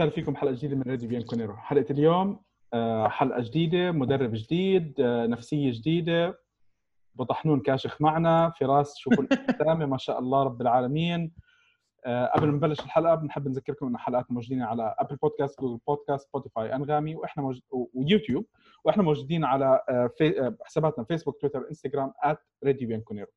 وسهلا فيكم حلقة جديدة من راديو بيانكونيرو. حلقة اليوم آه، حلقة جديدة مدرب جديد آه، نفسية جديدة. بطحنون كاشخ معنا. فراس شوفوا الابتسامه ما شاء الله رب العالمين. آه، قبل ما نبلش الحلقة بنحب نذكركم ان الحلقات موجودين على Apple Podcast Google Podcast Spotify أنغامي وإحنا موجود ويوتيوب وإحنا موجودين على في... حساباتنا فيسبوك تويتر انستغرام راديو بيانكونيرو.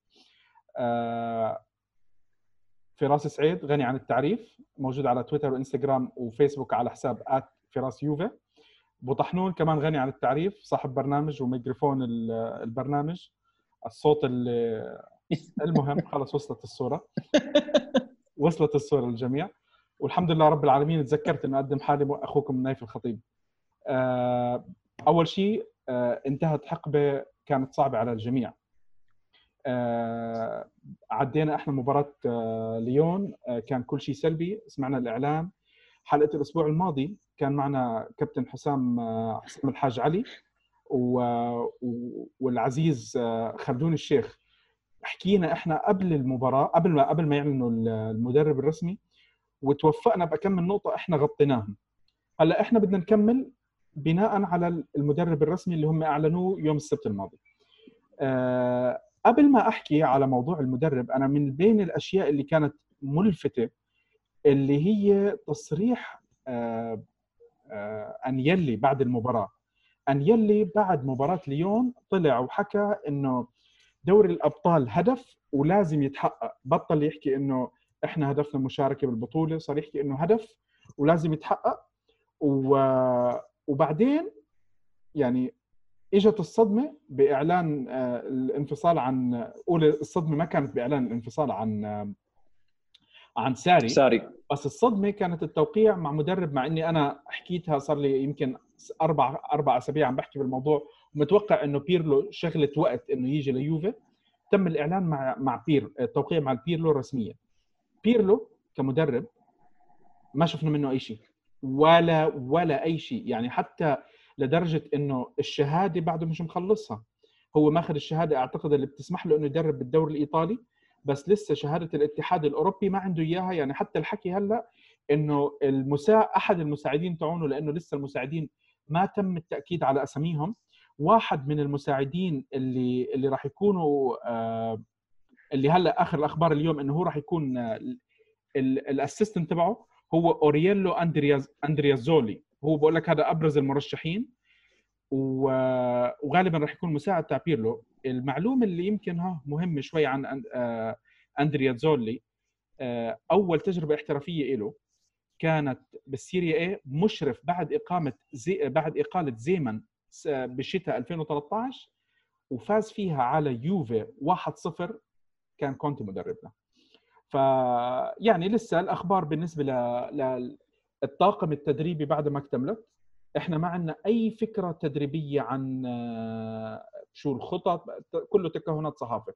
فراس سعيد غني عن التعريف موجود على تويتر وإنستغرام وفيسبوك على حساب فراس يوفا بوطحنون كمان غني عن التعريف صاحب برنامج وميكروفون البرنامج. الصوت المهم خلص وصلت الصورة. وصلت الصورة للجميع. والحمد لله رب العالمين تذكرت إنه أقدم حالي أخوكم نايف الخطيب. آه، أول شيء آه، انتهت حقبة كانت صعبة على الجميع. عدينا إحنا مباراة آه، ليون آه، كان كل شيء سلبي. سمعنا الإعلام حلقة الأسبوع الماضي كان معنا كابتن حسام حسام الحاج علي والعزيز خلدون الشيخ. حكينا إحنا قبل المباراة قبل ما قبل ما يعلنوا المدرب الرسمي وتوفقنا بكم من نقطة إحنا غطيناهم. هلا إحنا بدنا نكمل بناء على المدرب الرسمي اللي هم أعلنوه يوم السبت الماضي. قبل ما أحكي على موضوع المدرب أنا من بين الأشياء اللي كانت ملفتة اللي هي تصريح آه، آه، أنيلي بعد المباراة. أنيلي بعد مباراة ليون طلع وحكى إنه دوري الأبطال هدف ولازم يتحقق. بطل يحكي إنه إحنا هدفنا مشاركة بالبطولة صار يحكي إنه هدف ولازم يتحقق. وبعدين يعني إجت الصدمة بإعلان آه، الانفصال عن أولى الصدمة ما كانت بإعلان الانفصال عن آه، عن ساري. ساري. بس الصدمة كانت التوقيع مع مدرب مع إني أنا حكيتها صار لي يمكن أربع أربع أسابيع عم بحكي بالموضوع ومتوقع إنه بيرلو شغله وقت إنه يجي ليوفي. تم الإعلان مع مع بير التوقيع مع بيرلو رسميا. بيرلو كمدرب ما شفنا منه أي شيء ولا ولا أي شيء. يعني حتى لدرجة إنه الشهادة بعده مش مخلصها هو ماخذ الشهادة أعتقد اللي بتسمح له إنه يدرب بالدوري الإيطالي بس لسه شهادة الاتحاد الأوروبي ما عنده إياها. يعني حتى الحكي هلأ إنه المسا أحد المساعدين تاعونه لأنه لسه المساعدين ما تم التأكيد على أساميهم. واحد من المساعدين اللي اللي راح يكونوا آه اللي هلأ آخر الأخبار اليوم إنه هو راح يكون آه ال assistant تبعه هو أورييلو أندريا أندريازولي. هو بقول لك هذا أبرز المرشحين وغالبا راح يكون مساعد تاع المعلومه اللي يمكن ها مهمه شوي عن آه، أندريا زولي آه، أول تجربة احترافية له كانت بال Serie A مشرف بعد إقامة زي بعد إقالة زيمن بالشتاء 2013 وفاز فيها على يوفي 1-0 كان كونتي مدربنا. ف يعني لسه الأخبار بالنسبة ل... الطاقم التدريبي بعد ما اكتملت إحنا ما عندنا أي فكرة تدريبية عن آه، شو الخطط كله تكهنات صحافة.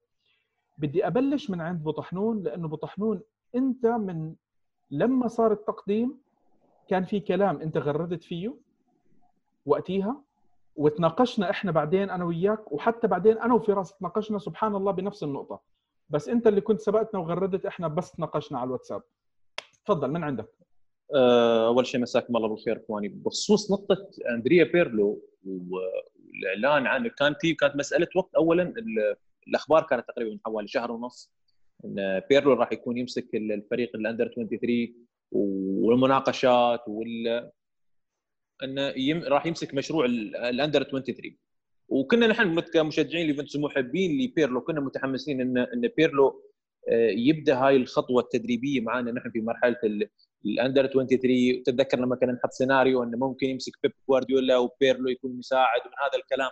بدي أبلش من عند بطحنون لأنه بطحنون أنت من لما صار التقديم كان في كلام أنت غردت فيه وقتيها وتناقشنا إحنا بعدين أنا وياك وحتى بعدين أنا وفراس تناقشنا سبحان الله بنفس النقطة. بس أنت اللي كنت سبقتنا وغردت إحنا بس تناقشنا على الواتساب. تفضل من عندك؟ أول شيء مساكم الله بالخير إخواني. بخصوص نقطة أندريا بيرلو والإعلان عنه كان في كانت مسألة وقت اولا الأخبار كانت تقريبا من حوالي شهر ونص إن بيرلو راح يكون يمسك الفريق ال under 23 والمناقشات وال انه يم... راح يمسك مشروع ال under 23 وكنا نحن كمشجعين ليوفنتوس ومحبين لبيرلو. كنا متحمسين ان إن بيرلو آه، يبدأ هاي الخطوة التدريبية معنا نحن في مرحلة ال under 23 تتذكر لما كنا نحط سيناريو إنه ممكن يمسك بيب جوارديولا وبيرلو يكون مساعد ومن هذا الكلام.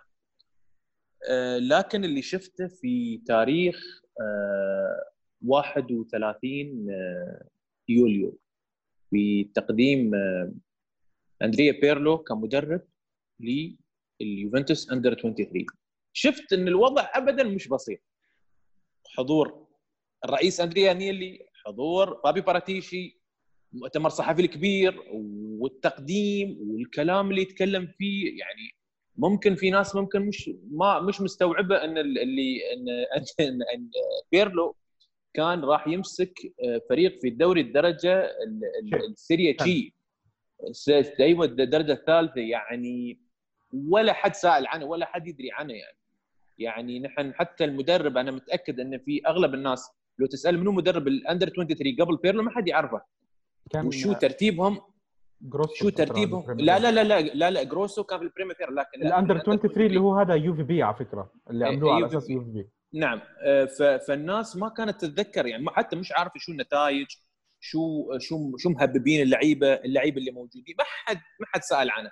آه، لكن اللي شفته في تاريخ 31 آه، يوليو. في تقديم أندريا بيرلو كمدرب لليوفنتوس أندر 23 شفت إن الوضع ابدا مش بسيط. حضور الرئيس أندريا نيلي حضور بابي باراتيشي مؤتمر صحفي الكبير والتقديم والكلام اللي يتكلم فيه يعني ممكن في ناس ممكن مش ما مش مستوعبة إن اللي إن إن, إن بيرلو كان راح يمسك آه، فريق في الدوري الدرجة ال Serie C أيوه الدرجة الثالثة يعني ولا حد سائل عنه ولا حد يدري عنه يعني. يعني نحن حتى المدرب أنا متأكد إن في أغلب الناس لو تسأل منو مدرب ال under 23 قبل بيرلو ما حد يعرفه. كان وشو ترتيبهم؟ شو ترتيبهم؟ لا لا لا لا لا لا جروسو كان في البريمافيرا لكن ال under 23 اللي هو هذا يو في بي على فكرة اللي عملوه على أساس يو في بي نعم. آه، فالناس ما كانت تتذكر يعني حتى مش عارفه شو النتائج شو شو شو مهببين اللعيبة اللعيبة اللي موجودين. ما حد ما حد سأل عنه.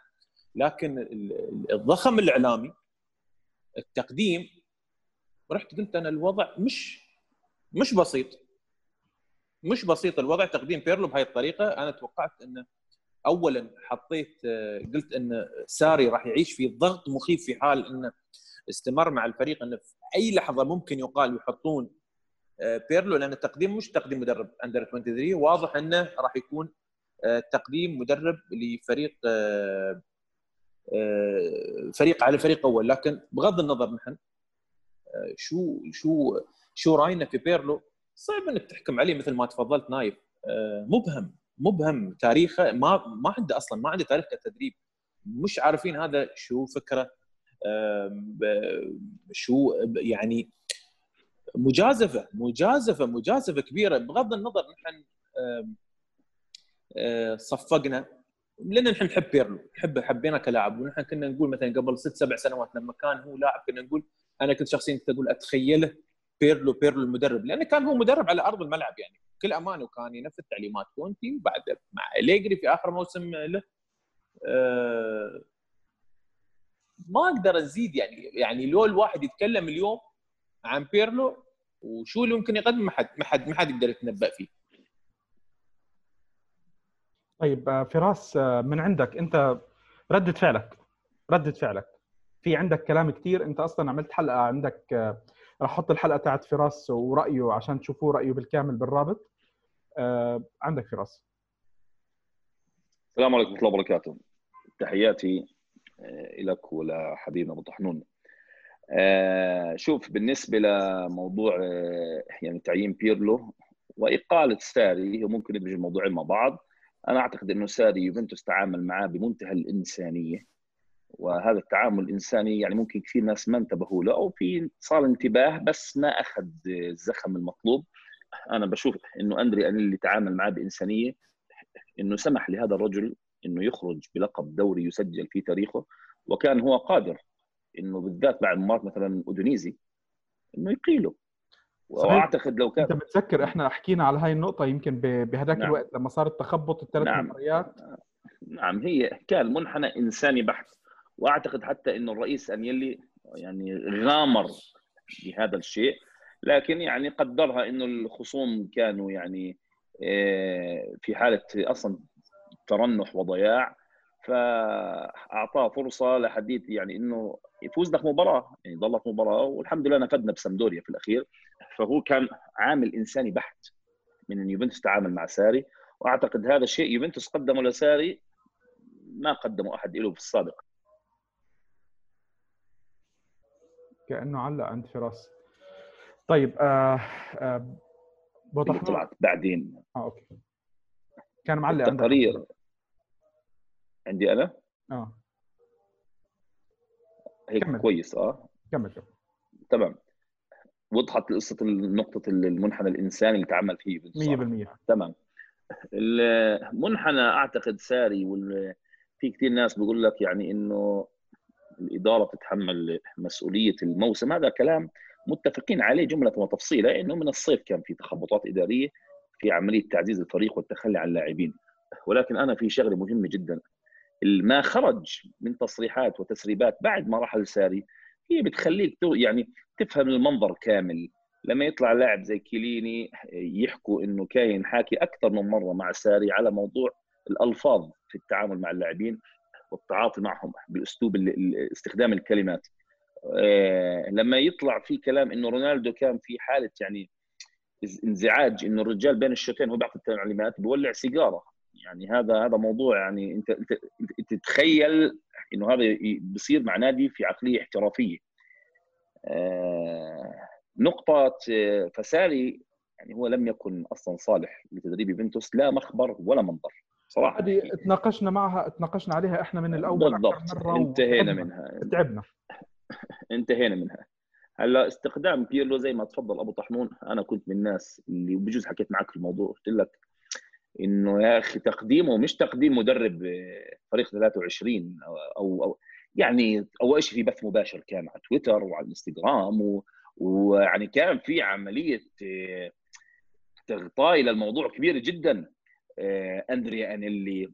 لكن الضخم الإعلامي التقديم رحت قلت أنا الوضع مش مش بسيط. مش بسيط الوضع تقديم بيرلو بهاي الطريقة. أنا توقعت إنه اولا حطيت قلت إن ساري راح يعيش في ضغط مخيف في حال إنه استمر مع الفريق إنه في أي لحظة ممكن يقال يحطون آه، بيرلو لأن التقديم مش تقديم مدرب under 23 واضح إنه راح يكون آه، تقديم مدرب لفريق آه، فريق على فريق أول. لكن بغض النظر نحن شو شو شو رأينا في بيرلو؟ صعب إنك تحكم عليه مثل ما تفضلت نايف. مبهم مبهم تاريخه. ما ما عنده أصلا ما عنده تاريخ كتدريب. مش عارفين هذا شو فكره شو يعني مجازفة مجازفة مجازفة كبيرة. بغض النظر نحن صفقنا لأن نحن نحب بيرلو نحب حبينا كلاعب. ونحن كنا نقول مثلا قبل ست سبع سنوات لما كان هو لاعب كنا نقول أنا كنت شخصيا كنت أقول أتخيله بيرلو بيرلو المدرب لأنه كان هو مدرب على أرض الملعب يعني. بكل أمانة وكان ينفذ تعليمات كونتي وبعد مع أليجري في آخر موسم له. أه ما أقدر أزيد يعني يعني لو الواحد يتكلم اليوم عن بيرلو وشو اللي ممكن يقدم ما حد ما حد ما حد يقدر يتنبأ فيه. طيب آه، فراس آه، من عندك أنت ردة فعلك ردة فعلك. في عندك كلام كثير أنت أصلا عملت حلقة عندك آه، راح أحط الحلقة تاعت فراس ورأيه عشان تشوفوه رأيه بالكامل بالرابط. عندك فراس. السلام عليكم ورحمة الله وبركاته. تحياتي لك ولحبيبنا أبو طحنون. آه، شوف بالنسبة لموضوع آه، يعني تعيين بيرلو وإقالة ساري وممكن يدمج الموضوعين مع بعض. أنا أعتقد إنه ساري يوفنتوس تعامل معاه بمنتهى الإنسانية. وهذا التعامل الإنساني يعني ممكن كثير ناس ما انتبهوا له أو في صار انتباه بس ما أخذ الزخم المطلوب. أنا بشوف إنه أندري اللي تعامل معاه بإنسانية إنه سمح لهذا الرجل إنه يخرج بلقب دوري يسجل في تاريخه وكان هو قادر إنه بالذات بعد مباراة مثلا اودونيزي إنه يقيله. وأعتقد لو كان أنت متذكر إحنا حكينا على هاي النقطة يمكن بهذاك نعم. الوقت لما صار التخبط الثلاث نعم. مباريات. نعم هي كان منحنى إنساني بحت. وأعتقد حتى إنه الرئيس انيلي يعني غامر بهذا الشيء لكن يعني قدرها إنه الخصوم كانوا يعني آه، في حالة أصلا ترنح وضياع فأعطاه فرصة لحديث يعني إنه يفوز لك مباراة يعني ضلت مباراة والحمد لله نفذنا بسمدوريا في الأخير. فهو كان عامل إنساني بحت من ان يوفنتوس تعامل مع ساري وأعتقد هذا الشيء يوفنتوس قدمه لساري ما قدمه أحد له في السابق. كأنه علق عند فراس. طيب آه آه طلعت بعدين. آه أوكي. كان معلق التقارير. عندي أنا؟ آه. هيك كمل. كويس آه. كمل كمل. تمام. وضحت قصه نقطة المنحنى الإنساني اللي تعمل فيه 100% تمام. المنحنى أعتقد ساري وال... في كثير ناس بيقول لك يعني إنه الإدارة بتتحمل مسؤولية الموسم. هذا كلام متفقين عليه جملة وتفصيلا إنه من الصيف كان في تخبطات إدارية في عملية تعزيز الفريق والتخلي عن اللاعبين. ولكن أنا في شغله مهمه جدا. ما خرج من تصريحات وتسريبات بعد ما رحل ساري هي بتخليك يعني تفهم المنظر كامل. لما يطلع لاعب زي كيليني يحكوا إنه كاين حاكي أكثر من مرة مع ساري على موضوع الألفاظ في التعامل مع اللاعبين. والتعاطي معهم بأسلوب استخدام الكلمات. آه، لما يطلع في كلام إنه رونالدو كان في حالة يعني انزعاج إنه الرجال بين الشوطين هو بيعطي التعليمات بيولع سيجارة. يعني هذا هذا موضوع يعني انت انت, تتخيل إنه هذا بيصير مع نادي في عقلية احترافية. آه نقطة آه، فساري يعني هو لم يكن أصلا صالح لتدريب يوفنتوس لا مخبر ولا منظر. صراحة هذه تناقشنا معها تناقشنا عليها إحنا من الأول بالضبط. مرة انتهينا. منها. تعبنا. انتهينا منها. هلا استخدام بيرلو زي ما تفضل أبو طحنون. أنا كنت من الناس اللي بجوز حكيت معك في الموضوع. قلت لك إنه يا أخي تقديمه مش تقديم مدرب فريق 23 أو أو, أو يعني أول شيء في بث مباشر كان على تويتر وعلى الانستغرام و- ويعني كان في عملية تغطاء للموضوع كبيره جدا. أندريا أنيلي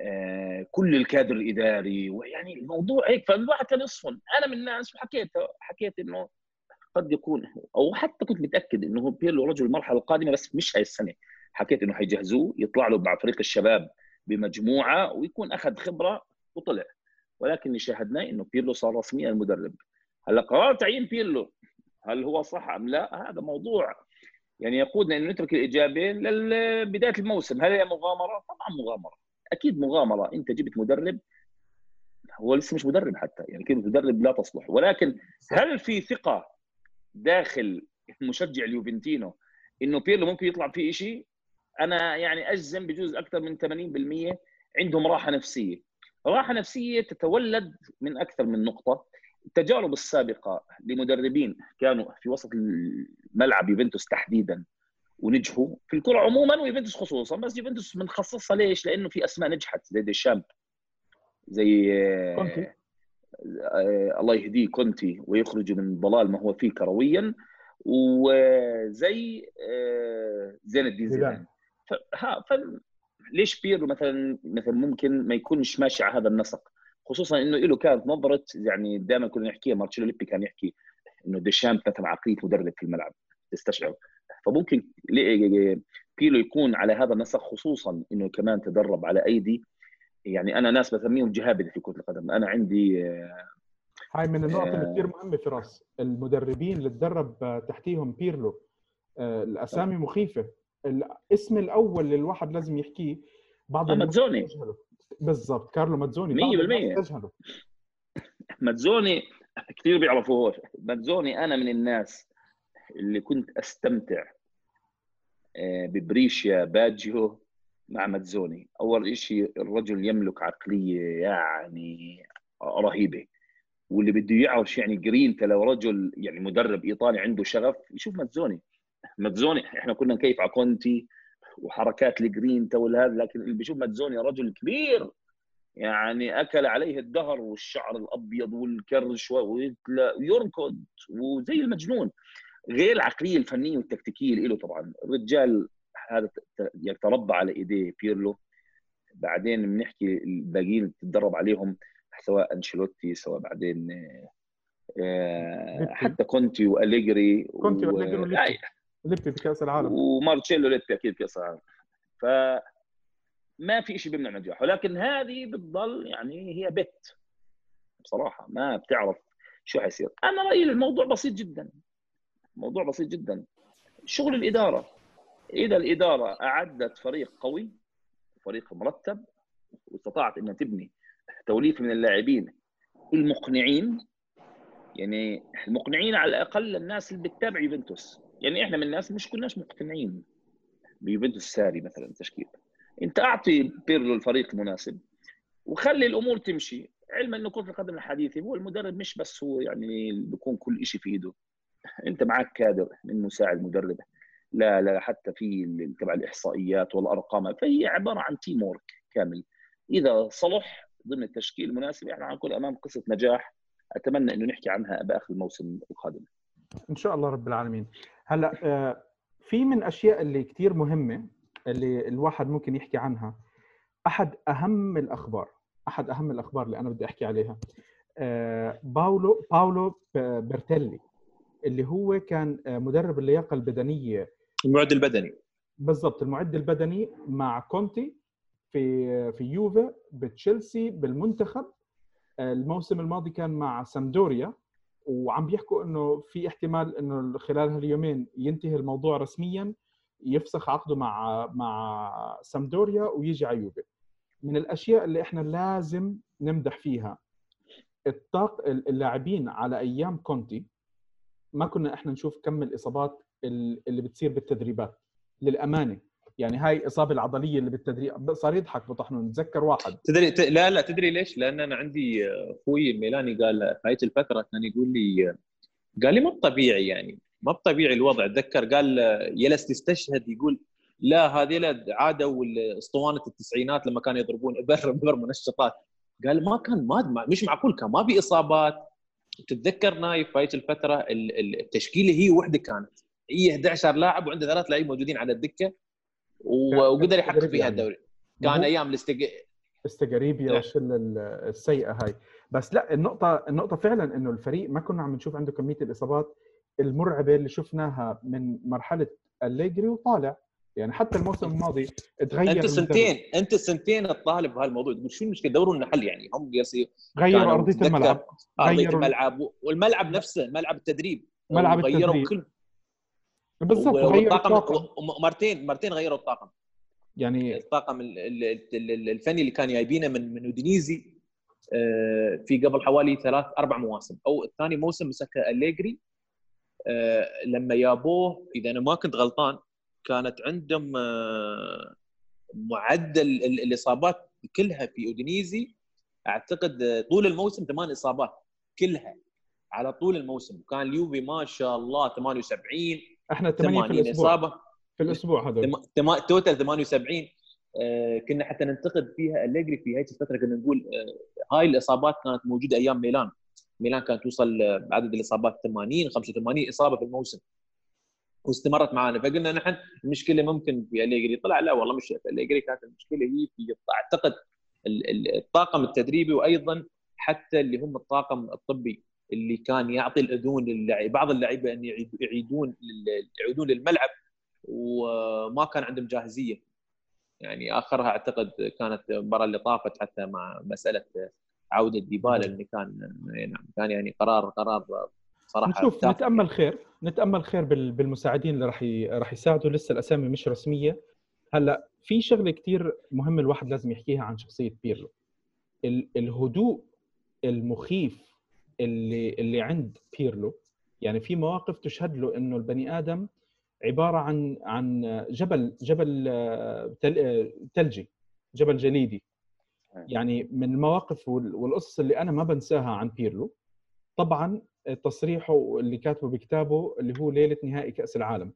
آه، كل الكادر الإداري ويعني الموضوع هيك فالواحد كان يصفن أنا من الناس وحكيت حكيت إنه قد يكون أو حتى كنت متأكد إنه بيرلو رجل المرحلة القادمة بس مش هاي السنة. حكيت إنه حيجهزوه يطلع له مع فريق الشباب بمجموعة ويكون أخذ خبرة وطلع. ولكن اللي شاهدناه إنه بيرلو صار رسميا المدرب هلأ قرار تعيين بيرلو هل هو صح أم لا؟ هذا موضوع يعني يقودنا انه نترك الاجابه لبداية الموسم. هل هي مغامرة؟ طبعا مغامرة. أكيد مغامرة. أنت جبت مدرب هو لسه مش مدرب حتى. يعني كلمه مدرب لا تصلح. ولكن هل في ثقة داخل مشجع اليوفنتينو إنه بيرلو ممكن يطلع فيه شيء أنا يعني أجزم بجوز أكثر من 80% عندهم راحة نفسية. راحة نفسية تتولد من أكثر من نقطة. التجارب السابقة لمدربين كانوا في وسط الملعب يوفنتوس تحديدا ونجحوا في الكرة عموما ويوفنتوس خصوصا بس يوفنتوس بنخصصها ليش؟ لأنه في أسماء نجحت زي ديشامب زي كونتي. آه، الله يهديه كونتي ويخرج من ضلال ما هو فيه كرويا وزي آه، زين الدين زيدان. ها ف ليش بيرلو مثلا مثلا ممكن ما يكونش ماشي على هذا النسق خصوصا إنه له كانت نظره يعني دائما كنا نحكيها مارتشيلو ليبي كان يحكي إنه ديشامب مثلا عقليه مدرب في الملعب تستشعر. فممكن بيرلو يكون على هذا النسق خصوصا إنه كمان تدرب على أيدي. يعني أنا ناس بسميهم جهابذه في كرة القدم. أنا عندي آه، هاي من النقط اللي آه. كثير مهمة فراس المدربين اللي تدرب آه، تحتيهم بيرلو الأسامي مخيفة. الاسم الأول اللي الواحد لازم يحكيه بعض ماتزوني. بالضبط. كارلو ماتزوني. مية بعض بالمية. الناس بتجهله. ماتزوني كثير بيعرفوه ماتزوني أنا من الناس اللي كنت أستمتع آه، ببريشيا باجيو مع ماتزوني. أول شيء الرجل يملك عقلية يعني رهيبة واللي بده يعرف شو يعني جرينتا لو رجل يعني مدرب إيطالي عنده شغف يشوف ماتزوني. ماتزوني إحنا كنا نكيف على كونتي وحركات الجرينتا والهذا لكن اللي بيشوف ماتزوني رجل كبير يعني أكل عليه الدهر والشعر الأبيض والكرش ويركض وزي المجنون غير العقلية الفنية والتكتيكية اللي له طبعا الرجال هذا ت- ت- يعني تربى على إيديه بيرلو بعدين بنحكي الباقيين تتدرب عليهم سواء أنشيلوتي سواء بعدين آه،. حتى كونتي وأليجري كونتي و- وأليجري وليبي. آه، ليبي بكاس العالم. ومارتشيلو ليبي أكيد كأس العالم. ف ما في شيء بيمنع نجاحه لكن هذه بتضل يعني هي بت بصراحة ما بتعرف شو حيصير. أنا رأيي الموضوع بسيط جدا. موضوع بسيط جدا. شغل الإدارة. إذا الإدارة أعدت فريق قوي فريق مرتب واستطاعت إنها تبني توليفه من اللاعبين المقنعين يعني المقنعين على الأقل الناس اللي بتتابع يوفنتوس. يعني إحنا من الناس مش كناش مقتنعين. بيوفنتوس ساري مثلا تشكيل. أنت أعطي بيرلو الفريق المناسب وخلي الأمور تمشي. علما إنه كرة القدم الحديثة هو المدرب مش بس هو يعني بيكون كل شيء في إيده. أنت معك كادر من مساعد مدرب لا لا حتى في تبع الإحصائيات والأرقام. فهي عبارة عن teamwork كامل. إذا صلح ضمن التشكيل المناسب إحنا حنكون أمام قصة نجاح. أتمنى إنه نحكي عنها بآخر الموسم القادم. إن شاء الله رب العالمين. هلأ آه، في من أشياء اللي كثير مهمة اللي الواحد ممكن يحكي عنها. أحد أهم الأخبار أحد أهم الأخبار اللي أنا بدي أحكي عليها آه، باولو باولو بيرتيلي اللي هو كان آه، مدرب اللياقة البدنية. المعد البدني. بالضبط المعد البدني مع كونتي في في يوفا بتشيلسي بالمنتخب. الموسم الماضي كان مع سامدوريا. وعم بيحكوا إنه في احتمال إنه خلال هاليومين ينتهي الموضوع رسميا يفسخ عقده مع مع سامدوريا ويجي يوفا من الأشياء اللي إحنا لازم نمدح فيها الطاق اللاعبين على أيام كونتي ما كنا إحنا نشوف كم الإصابات ال- اللي بتصير بالتدريبات. للأمانة يعني هاي الاصابه العضلية اللي بالتدريب صار يضحك بطحنون تذكر واحد. تدري ت... لا لا تدري ليش؟ لأن أنا عندي أخوي الميلاني قال في الفترة كان يقول لي قال لي مو طبيعي يعني ما طبيعي الوضع. أتذكر قال يلس تستشهد يقول لا هذه عادوا اسطوانه التسعينات لما كانوا يضربون ابر ابر منشطات. قال ما كان ما مش معقول كان ما في إصابات. تتذكر نايف في الفترة التشكيلة هي وحدة كانت. هي 11 لاعب وعنده ثلاث لاعبين موجودين على الدكة. وقدر يحقق فيها يعني. الدوري. كان أيام الاستق استقريبيا والشله السيئة هاي. بس لا النقطة النقطة فعلا إنه الفريق ما كنا عم نشوف عنده كمية الإصابات المرعبة اللي شفناها من مرحلة الليجري وطالع. يعني حتى الموسم الماضي تغير انت سنتين انت سنتين تطالب بهالموضوع. تقول شو المشكلة؟ دوروا لنا حل يعني. هم غيروا أرضية الملعب. ارضيه الملعب. والملعب نفسه ملعب التدريب. ملعب التدريب. كل بالضبط والطاقم مرتين مرتين غيروا الطاقم. يعني الطاقم الفني اللي كان جايبينه من من أودينيزي آه، في قبل حوالي ثلاث أربع مواسم. أو الثاني موسم مسكه أليجري آه، لما جابوه إذا أنا ما كنت غلطان كانت عندهم آه، معدل الإصابات كلها في أودينيزي أعتقد طول الموسم ثمان إصابات كلها على طول الموسم. كان اليوفي ما شاء الله 78 إحنا 80 في الأسبوع. إصابة. في الأسبوع هذول. توتال 78 آه كنا حتى ننتقد فيها أليجري في هذه الفترة كنا نقول آه هاي الإصابات كانت موجودة أيام ميلان. ميلان كانت توصل عدد الإصابات 80 85 إصابة في الموسم. واستمرت معنا فقلنا نحن المشكلة ممكن في أليجري. طلع لا والله مش في أليجري كانت المشكلة هي في أعتقد الطاقم التدريبي وأيضا حتى اللي هم الطاقم الطبي. اللي كان يعطي الأذون للعب بعض اللعيبة إن يعيدون يعودون للملعب وما كان عندهم جاهزية. يعني آخرها أعتقد كانت المباراة اللي طافت حتى مع مسألة عودة ديبالا اللي كان نعم كان يعني قرار قرار صراحة نشوف نتأمل خير نتأمل خير بالمساعدين اللي راح راح يساعدوا. لسه الأسامي مش رسمية. هلأ في شغلة كثير مهم الواحد لازم يحكيها عن شخصية بيرلو. الهدوء المخيف اللي اللي عند بيرلو. يعني في مواقف تشهد له إنه البني آدم عبارة عن عن جبل جبل ثلجي جبل جليدي. يعني من المواقف والقصص اللي أنا ما بنساها عن بيرلو. طبعا تصريحه اللي كاتبه بكتابه اللي هو ليلة نهائي كأس العالم.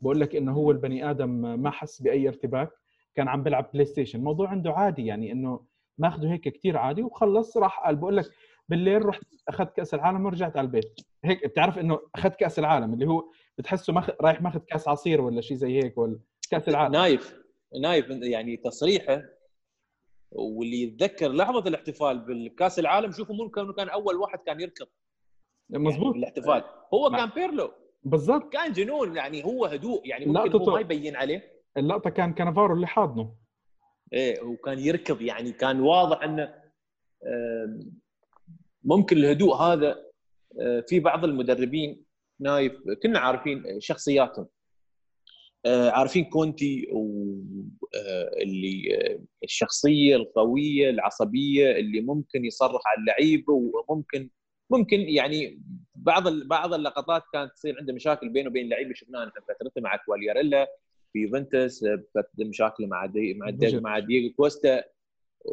بقول لك إنه هو البني آدم ما حس بأي ارتباك كان عم بيلعب بلاي ستيشن. الموضوع عنده عادي يعني إنه ماخذه هيك كثير عادي وخلص راح قال. بقول لك بالليل رحت أخذت كأس العالم ورجعت على البيت. هيك بتعرف إنه أخذت كأس العالم اللي هو بتحسه مخ... رايح ماخذ كأس عصير ولا شيء زي هيك ولا كأس العالم. نايف نايف يعني تصريحه. واللي يتذكر لحظة الاحتفال بالكأس العالم شوفوا ممكن كان أول واحد كان يركض. مزبوط يعني الاحتفال. هو كان بيرلو. بالضبط. كان جنون يعني هو هدوء. يعني ممكن هو ما يبين عليه. اللقطة كان كانافارو اللي حاضنه. إيه وكان يركض. يعني كان واضح إنه ممكن الهدوء هذا آه، في بعض المدربين نايف كنا عارفين شخصياتهم. آه، عارفين كونتي واللي آه، الشخصية القوية العصبية اللي ممكن يصرخ على اللعيبة وممكن ممكن يعني بعض بعض اللقطات كانت تصير عنده مشاكل بينه وبين اللعيبة. شفناها في فترته مع كوالياريلا في يوفنتوس مشاكل مع دي مع دي مع دييغو كوستا.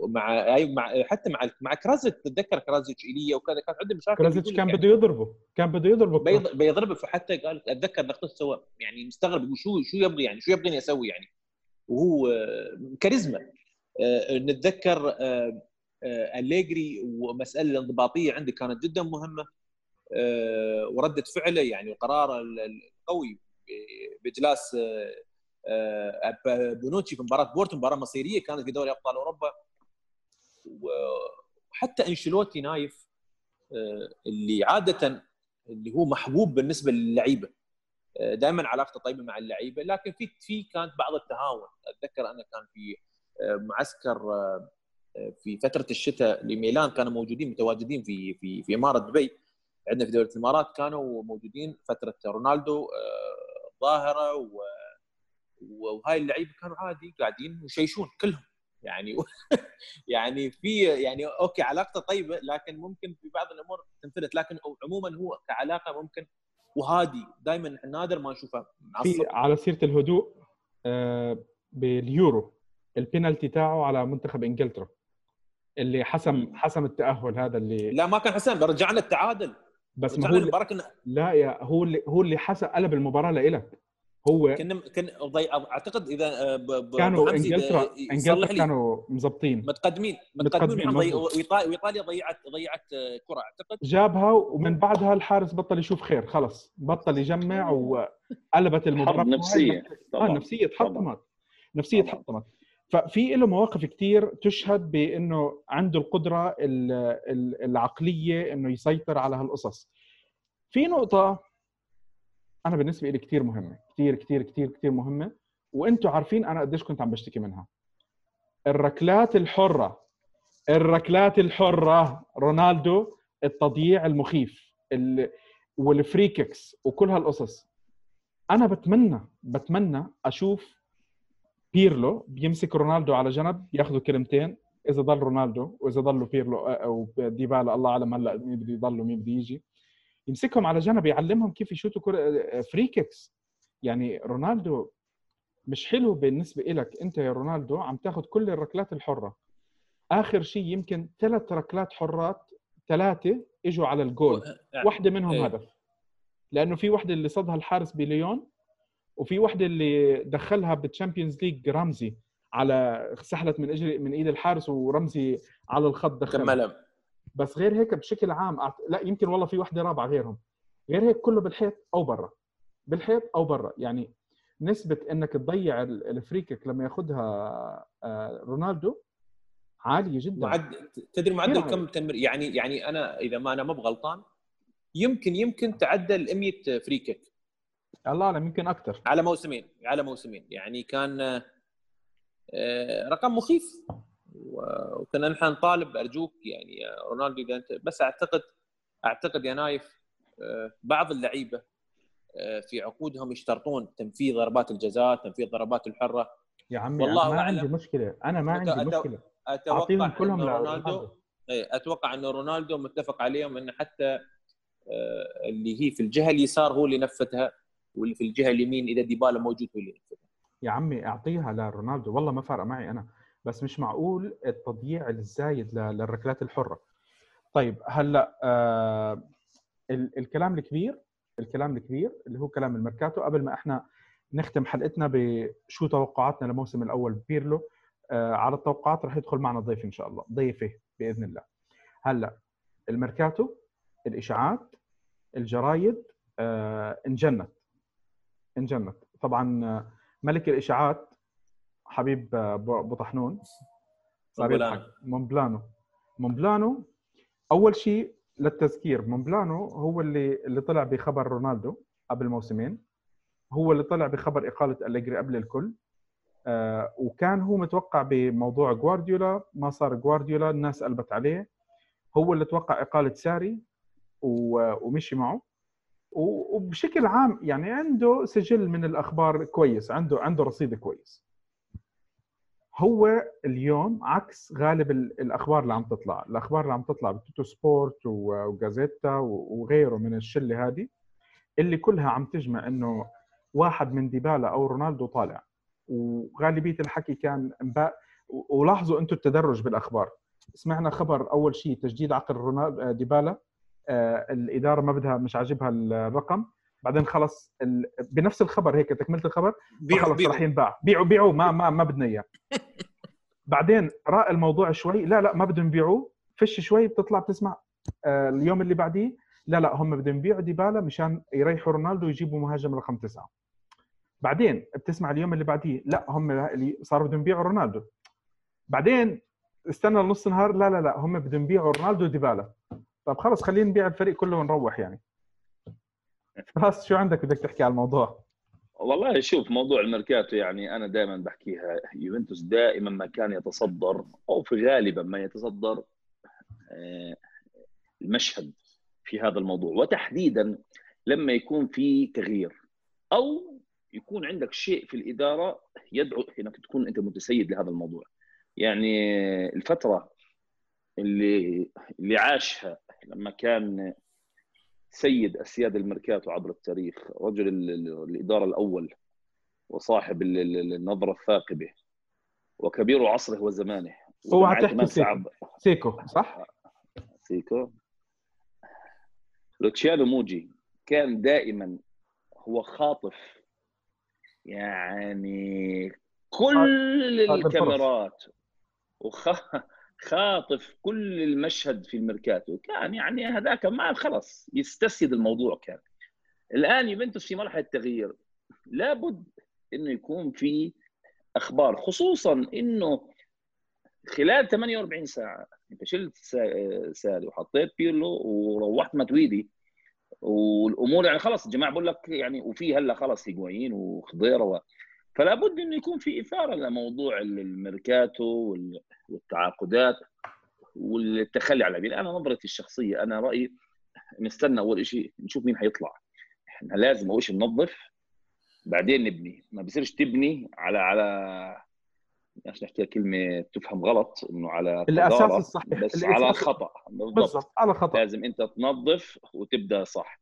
مع اي مع حتى مع مع كراسيتش تتذكر كراسيتش ايليا وكذا كان عنده مشاكل كراسيتش كان بده يضربه كان بده يضربه. بيضربه فحتى قال أتذكر لقطه سوى يعني مستغرب يقول شو شو يبغي يعني شو يبغيني أسوي يعني؟ وهو كاريزما. آه، نتذكر آه، آه، أليجري ومسألة الانضباطية عنده كانت جدا مهمة وردة فعله يعني وقراره القوي بإجلاس بونوتشي في مباراة بورتو مباراة مصيرية كانت في دوري أبطال أوروبا. وحتى أنشيلوتي نايف آه، اللي عادة اللي هو محبوب بالنسبة للعيبة. آه، دائما علاقته طيبة مع اللعيبة لكن في في كانت بعض التهاون. أتذكر أنا كان في آه، معسكر في فترة الشتاء لميلان كانوا موجودين متواجدين في في في إمارة دبي. عندنا في دوله الإمارات كانوا موجودين فترة رونالدو ظاهرة وهاي اللعيبة كانوا عادي قاعدين وشيشون كلهم. يعني يعني في يعني أوكي علاقته طيبة لكن ممكن في بعض الأمور تنفلت لكن عموما هو كعلاقة ممكن وهادي دائما نادر ما نشوفه في على سيرة الهدوء آه، باليورو البينالتي تاعه على منتخب إنجلترا اللي حسم حسم التأهل هذا اللي لا ما كان حسام رجعنا التعادل بس ما هو كنا لا يا هو اللي هو اللي حسب قلب المباراة لإلك. هو كنا كنا ضي... أعتقد إذا آه، ب... ب... كانوا انجلترا إنجلترا كانوا مزبطين. متقدمين متقدمين، متقدمين وايطاليا ضيعت ضيعت آه، كرة أعتقد. جابها ومن بعدها الحارس بطل يشوف خير خلص. بطل يجمع وقلبت المباراه حرب نفسية. آه طبعا. نفسية تحطمت. نفسية طبعاً. تحطمت. ففي له مواقف كثير تشهد بإنه عنده القدرة ال- ال- العقلية إنه يسيطر على هالقصص. في نقطة أنا بالنسبة لي كثير مهمة. كثير كثير كثير كثير مهمة. وأنتم عارفين أنا قديش كنت عم بشتكي منها. الركلات الحرة الركلات الحرة رونالدو التضييع المخيف ال- وال free kicks وكل هالقصص. أنا بتمنى بتمنى أشوف بيرلو بيمسك رونالدو على جنب ياخذوا كلمتين. إذا ضل رونالدو وإذا ضلوا بيرلو أو ديبالا الله أعلم هلأ مين بده يضل ومين بده يجي. يمسكهم على جنب يعلمهم كيف يشوتوا كرة free kicks يعني رونالدو مش حلو بالنسبة لك أنت يا رونالدو عم تاخذ كل الركلات الحرة. آخر شيء يمكن ثلاث ركلات حرات ثلاثة إجوا على الجول. واحدة منهم إيه. هدف. لأنه في واحدة اللي صدها الحارس بليون وفي واحدة اللي دخلها بال Champions League رامزي على سحلت من اجري من إيد الحارس ورامزي على الخط دخلها. بس غير هيك بشكل عام لا يمكن والله في واحدة رابعة غيرهم. غير هيك كله بالحيط أو برا. بالحيط أو برا. يعني نسبة إنك تضيع ال- ال free kick لما ياخذها آه، رونالدو عالية جدا. معد... تدري معدل كم تمر يعني يعني أنا إذا ما أنا مو بغلطان يمكن يمكن تعدى ال 100 free kick الله أعلم يمكن أكثر. على موسمين على موسمين. يعني كان آه، رقم مخيف. وكنا نحن نطالب ارجوك يعني رونالدو إذا انت بس اعتقد أعتقد يا نايف آه، بعض اللعيبة في عقودهم يشترطون تنفيذ ضربات الجزاء تنفيذ ضربات الحرة. يا عمي والله أنا ما أعلم. عندي مشكلة. أنا ما عندي مشكلة. أتوقع أعطيهم كلهم أن رونالدو إيه، أتوقع ان رونالدو متفق عليهم إن حتى آه، اللي هي في الجهة اليسار هو اللي نفذها واللي في الجهة اليمين إذا ديبالا موجود هو اللي ينفذها. يا عمي أعطيها لرونالدو. والله ما فارقه معي أنا. بس مش معقول التضييع الزايد للركلات الحرة. طيب هلأ آه ال- الكلام الكبير الكلام الكبير اللي هو كلام الميركاتو. قبل ما إحنا نختم حلقتنا بشو توقعاتنا للموسم الأول بيرلو آه على التوقعات رح يدخل معنا ضيف إن شاء الله ضيفة بإذن الله. هلأ الميركاتو الإشاعات الجرايد آه انجنت. انجنت. طبعا آه، ملك الإشاعات حبيب آه، ابو طحنون. مونبلانو. يضحك مونبلانو. مونبلانو أول شيء للتذكير. مونبلانو هو اللي اللي طلع بخبر رونالدو قبل موسمين. هو اللي طلع بخبر إقالة أليجري قبل الكل. آه وكان هو متوقع بموضوع جوارديولا ما صار جوارديولا الناس قلبت عليه. هو اللي توقع إقالة ساري ومشي معه. وبشكل عام يعني عنده سجل من الأخبار كويس عنده عنده رصيد كويس. هو اليوم عكس غالب ال- الأخبار اللي عم تطلع. الأخبار اللي عم تطلع بتوتو سبورت وجازيتا وغيره من الشلة هذه اللي كلها عم تجمع إنه واحد من ديبالا أو رونالدو طالع. وغالبية الحكي كان. و- ولاحظوا أنتم التدرج بالأخبار. سمعنا خبر أول شيء تجديد عقد رونالدو ديبالا. آه، الإدارة ما بدها مش عاجبها الرقم. بعدين خلص ال... بنفس الخبر هيك تكملة الخبر؟ بيعوا خلص راح ينباع. بيعوا بيعوا ما ما ما بدنا إياه. بعدين رأى الموضوع شوي لا لا ما بدهم يبيعوه. فش شوي بتطلع بتسمع. آه، اليوم اللي بعديه لا لا هم بدهم يبيعوا ديبالا مشان يريحوا رونالدو ويجيبوا مهاجم رقم تسعة. بعدين بتسمع اليوم اللي بعديه لا هم اللي صاروا بدهم يبيعوا رونالدو. بعدين استنى نص نهار لا لا لا هم بدهم يبيعوا رونالدو وديبالا. طب خلص خلينا نبيع الفريق كله ونروح يعني. خلاص شو عندك بدك تحكي على الموضوع؟ والله شوف موضوع الميركاتو يعني أنا دائما بحكيها يوفنتوس دائما ما كان يتصدر أو في غالبا ما يتصدر آه، المشهد في هذا الموضوع. وتحديدا لما يكون في تغيير أو يكون عندك شيء في الإدارة يدعو إنك تكون أنت متسيد لهذا الموضوع. يعني الفترة اللي اللي عاشها لما كان سيد اسياد الميركاتو عبر التاريخ رجل ال- ال- الإدارة الأول وصاحب ال- ال- النظرة الثاقبة وكبير عصره وزمانه عم تحكي سيكو. سيكو صح؟ سيكو لوتشيانو موجي كان دائما هو خاطف يعني كل هذا الفرص. وخاطف كل المشهد في الميركاتو. كان يعني هذاك ما خلص يستسيد الموضوع كان. الآن يوفنتوس في مرحلة تغيير لابد إنه يكون في أخبار خصوصا إنه خلال 48 ساعة انت شلت سا- ساري وحطيت بيرلو وروحت ماتويدي. والأمور يعني خلص الجماعة بقول لك يعني وفي هلأ خلص هيجوايين وخضيرة. فلا بد إنه يكون في إثارة لموضوع الميركاتو وال- والتعاقدات والتخلي على اللاعبين أنا نظرتي الشخصية أنا رأيي نستنى أول شيء نشوف مين حيطلع. إحنا لازم أول شيء ننظف بعدين نبني. ما بصيرش تبني على على إيش نحكي كلمة تفهم غلط إنه على قدارة، الصحيح. بس الأساس- على خطأ. بالضبط. بالضبط على خطأ. لازم أنت تنظف وتبدأ صح.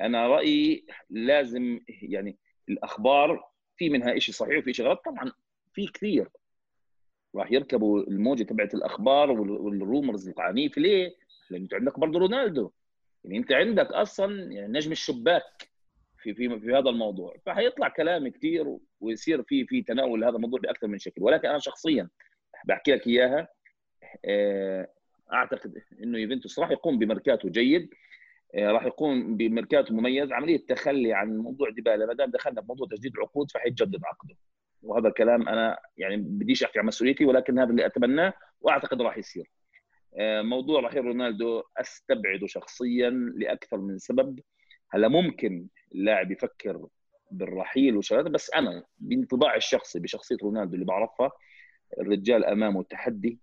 أنا رأيي لازم يعني الأخبار في منها شيء صحيح وفي شيء غلط طبعا في كثير. راح يركبوا الموجة تبعت الأخبار وال- والرومرز العنيفه ليه؟ لأن أنت عندك برضه رونالدو. يعني أنت عندك أصلا يعني نجم الشباك في في في هذا الموضوع. فحيطلع كلام كثير ويصير في في تناول هذا الموضوع بأكثر من شكل. ولكن أنا شخصيا بحكي لك إياها آه، أعتقد إنه يوفنتوس راح يقوم بميركاتو جيد. راح يقوم بميركاتو مميز عملية تخلي عن موضوع ديبالا. ما دام دخلنا بموضوع تجديد عقود فحيتجدد عقده. وهذا الكلام أنا يعني بديش أحكي عن مسؤوليتي ولكن هذا اللي أتمناه وأعتقد راح يصير. آه، موضوع رحيل رونالدو أستبعده شخصيا لأكثر من سبب. هلا ممكن اللاعب يفكر بالرحيل وشغلات بس أنا بانطباعي الشخصي بشخصية رونالدو اللي بعرفها الرجال أمامه تحدي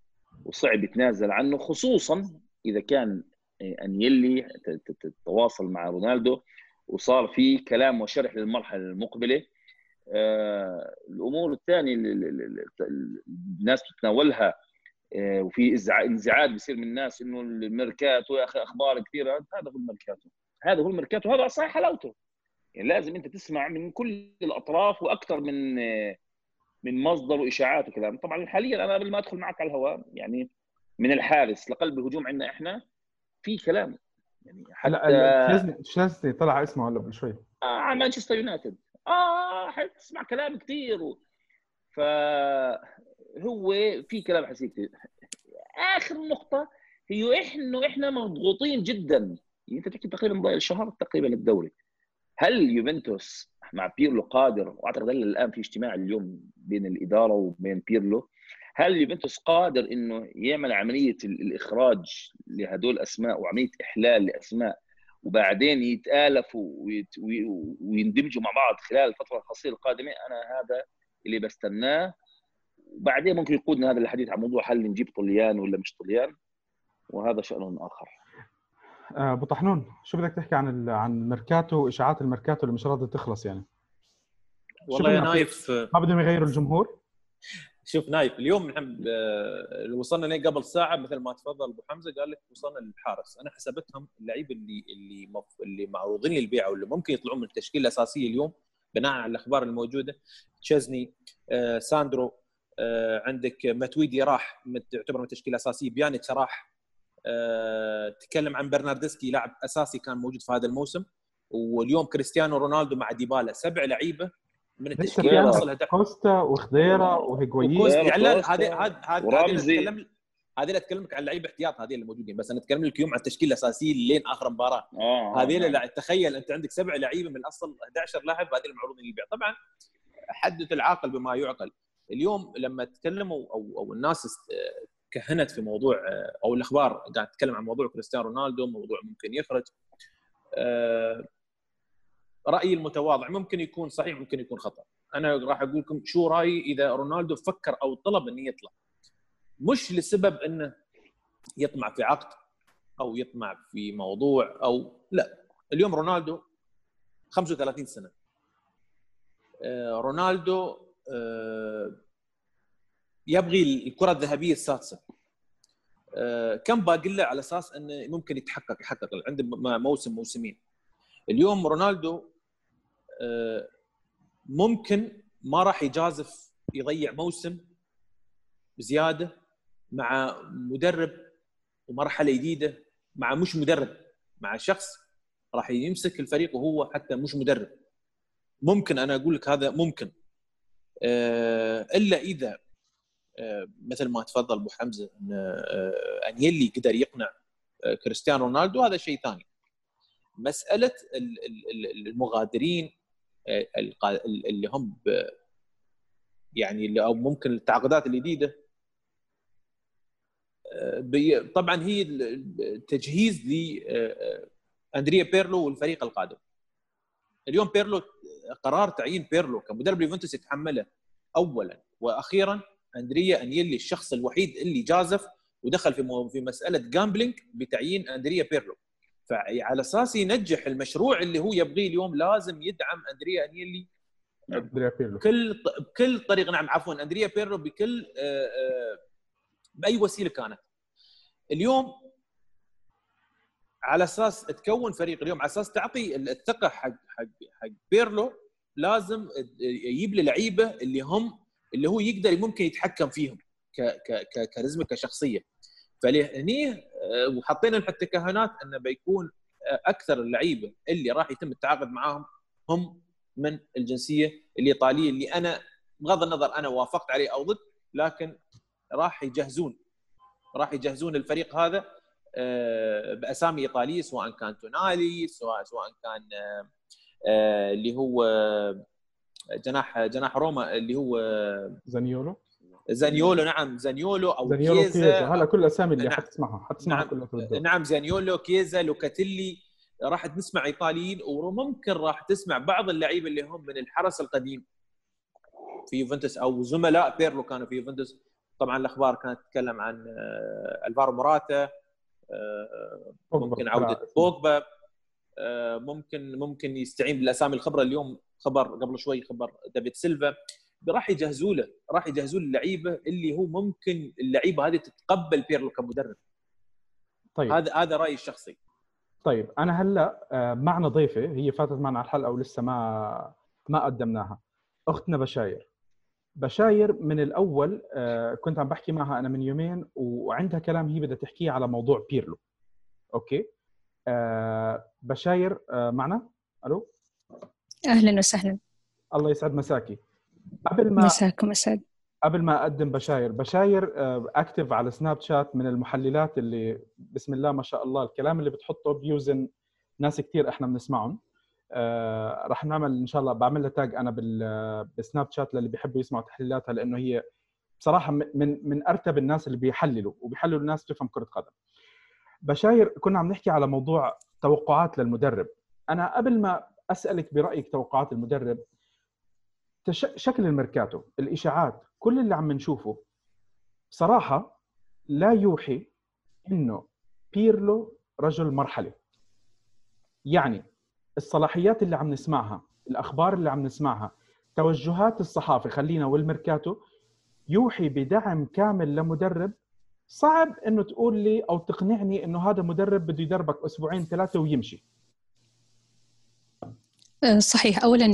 وصعب يتنازل عنه خصوصا إذا كان انيلي تتواصل مع رونالدو وصار في كلام وشرح للمرحلة المقبلة. آه، الأمور الثانية الناس تتناولها آه، وفي انزعاج بيصير من الناس إنه الميركاتو يا أخي أخبار كثيرة. هذا هو الميركاتو. هذا هو الميركاتو. هذا صحيح حلاوته. يعني لازم أنت تسمع من كل الأطراف وأكثر من آه، من مصدر وإشاعات وكلام. طبعا حاليا أنا قبل ما أدخل معك على الهواء يعني من الحارس لقلب الهجوم عندنا إحنا في كلام. يعني حتى تشيزني طلع اسمه هلا قبل شوي. على مانشستر يونايتد. آه حتسمع كلام كثير و... فهو في كلام حسيك آخر نقطة هي إحنا إحنا مضغوطين جدا. يعني أنت تحكي تقريبا ضايل شهر تقريبا الدوري. هل يوفنتوس مع بيرلو قادر؟ وأعتقد الآن في اجتماع اليوم بين الإدارة وبين بيرلو. هل يوفنتوس قادر إنه يعمل عملية ال- الإخراج لهدول الاسماء وعملية إحلال لأسماء وبعدين يتآلفوا ويندمجوا مع بعض خلال الفترة القصيره القادمه أنا هذا اللي بستناه. وبعدين ممكن يقودنا هذا الحديث عن موضوع هل نجيب طليان ولا مش طليان وهذا شأن آخر. آه، أبو طحنون شو بدك تحكي عن ال- عن ميركاتو واشاعات الميركاتو اللي مش راضيه تخلص يعني؟ والله يا بدنا- نايف ما بدهم يغيروا الجمهور؟ شوف نايف اليوم نحن آه، وصلنا ليه قبل ساعة مثل ما تفضل أبو حمزة قال لك وصلنا للحارس أنا حسبتهم اللعيبه اللي اللي. اللي معروضين للبيع واللي ممكن يطلعون من التشكيلة الأساسية اليوم بناء على الأخبار الموجودة تشيزني آه، ساندرو آه، عندك ماتويدي راح يعتبر من التشكيلة الأساسية بيانيتش راح آه، تكلم عن برناردسكي لاعب أساسي كان موجود في هذا الموسم واليوم كريستيانو رونالدو مع ديبالا سبع لعيبة من التشكيلة في اللي عندك وصل هدف كوستا وكوست غير يعني هذه هذه هذه. هذه اتكلم هذه اللي أتكلمك عن لعيبة احتياط هذه اللي موجودين. بس أنا اتكلم لك اليوم عن التشكيلة الأساسية لين آخر مباراة. آه هذه آه. اللي تخيل أنت عندك سبع لعيبة من الاصل 11 لاعب هذه المعروضين للبيع. طبعا حدث العاقل بما يعقل. اليوم لما تكلموا أو أو الناس است- كهنت في موضوع أو الأخبار قاعد تتكلم عن موضوع كريستيانو رونالدو موضوع ممكن يخرج آه، رأيي المتواضع. ممكن يكون صحيح ممكن يكون خطأ. أنا راح أقول لكم شو رأيي إذا رونالدو فكر أو طلب انه يطلع. مش لسبب إنه يطمع في عقد أو يطمع في موضوع أو لا. اليوم رونالدو 35 سنة. آه، رونالدو آه، يبغي الكرة الذهبية السادسة. آه، كم باقي له على أساس إنه ممكن يتحقق يحقق عنده موسم موسمين. اليوم رونالدو ممكن ما راح يجازف يضيع موسم زياده مع مدرب ومرحلة جديدة مع مش مدرب مع شخص راح يمسك الفريق وهو حتى مش مدرب. ممكن أنا أقول لك هذا ممكن. آه، إلا إذا آه، مثل ما تفضل أبو حمزة إن آه، أنيلي قدر يقنع كريستيانو رونالدو هذا شيء ثاني. مسألة المغادرين اللي هم يعني أو ممكن التعاقدات الجديدة. طبعا هي تجهيز لاندريا بيرلو والفريق القادم. اليوم بيرلو قرار تعيين بيرلو كمدرب يوفنتوس يتحمله اولا وأخيرا أندريا أنيلي الشخص الوحيد اللي جازف ودخل في في مسألة gambling بتعيين أندريا بيرلو. فعلى أساس ينجح المشروع اللي هو يبغيه اليوم لازم يدعم أندريا انيلي أندريا بيرلو. بكل بكل طريقة نعم عفوا أندريا بيرلو بكل آه، آه، بأي وسيلة كانت. اليوم على أساس تكون فريق اليوم على أساس تعطي الثقة حق حق حق بيرلو لازم يجيب له لعيبة اللي هم اللي هو يقدر ممكن يتحكم فيهم ككاريزما كشخصية. فلهني آه، وحطينا حتى كهنات إنه بيكون آه، أكثر اللعيبة اللي راح يتم التعاقد معاهم هم من الجنسية الإيطالية اللي أنا بغض النظر أنا وافقت عليه أو ضد لكن راح يجهزون راح يجهزون الفريق هذا آه، بأسامي إيطالية سواء كان تونالي سواء سواء كان اللي هو جناح جناح روما اللي هو زانيولو. زانيولو نعم زانيولو أو زانيولو كيزا, كيزا. هلا كل الاسامي اللي نعم. حتسمعها حتسمعها نعم. كلها نعم زانيولو كيزا لوكاتيلي. راح تسمع إيطاليين وممكن راح تسمع بعض اللعيبة اللي هم من الحرس القديم. في يوفنتوس أو زملاء بيرلو كانوا في يوفنتوس. طبعا الأخبار كانت تتكلم عن آه، ألفارو موراتا آه، ممكن عودة بوجبا. آه، ممكن ممكن يستعين بالأسامي الخبره اليوم خبر قبل شوي خبر دافيد سيلفا. راح يجهزوا له راح يجهزوا له اللعيبة اللي هو ممكن اللعيبة هذه تتقبل بيرلو كمدرب طيب. هذا هذا رأيي الشخصي. طيب أنا هلأ آه، معنا ضيفه هي فاتت معنا على الحلقة ولسه ما ما قدمناها. أختنا بشاير. بشاير من الأول آه، كنت عم بحكي معها أنا من يومين وعندها كلام هي بدها تحكيه على موضوع بيرلو. okay؟ آه، بشاير معنا؟ ألو؟ أهلا وسهلا. الله يسعد مساكي. قبل ما مساكم أسعد. قبل ما أقدم بشاير بشاير اكتف على سناب شات من المحللات اللي بسم الله ما شاء الله الكلام اللي بتحطه بيوزن ناس كثير إحنا بنسمعهم. آه رح نعمل إن شاء الله بعمل لها تاج أنا بالسناب شات للي بيحبوا يسمعوا تحليلاتها لأنه هي بصراحة من من أرتب الناس اللي بيحللوا وبيحللوا الناس تفهم كرة قدم. بشاير كنا عم نحكي على موضوع توقعات للمدرب. أنا قبل ما أسألك برأيك توقعات المدرب شكل الميركاتو الإشاعات كل اللي عم نشوفه صراحة لا يوحي إنه بيرلو رجل مرحلة. يعني الصلاحيات اللي عم نسمعها الأخبار اللي عم نسمعها توجهات الصحافة خلينا والميركاتو يوحي بدعم كامل لمدرب. صعب إنه تقول لي أو تقنعني إنه هذا مدرب بده يدربك أسبوعين ثلاثة ويمشي. أه، صحيح. اولا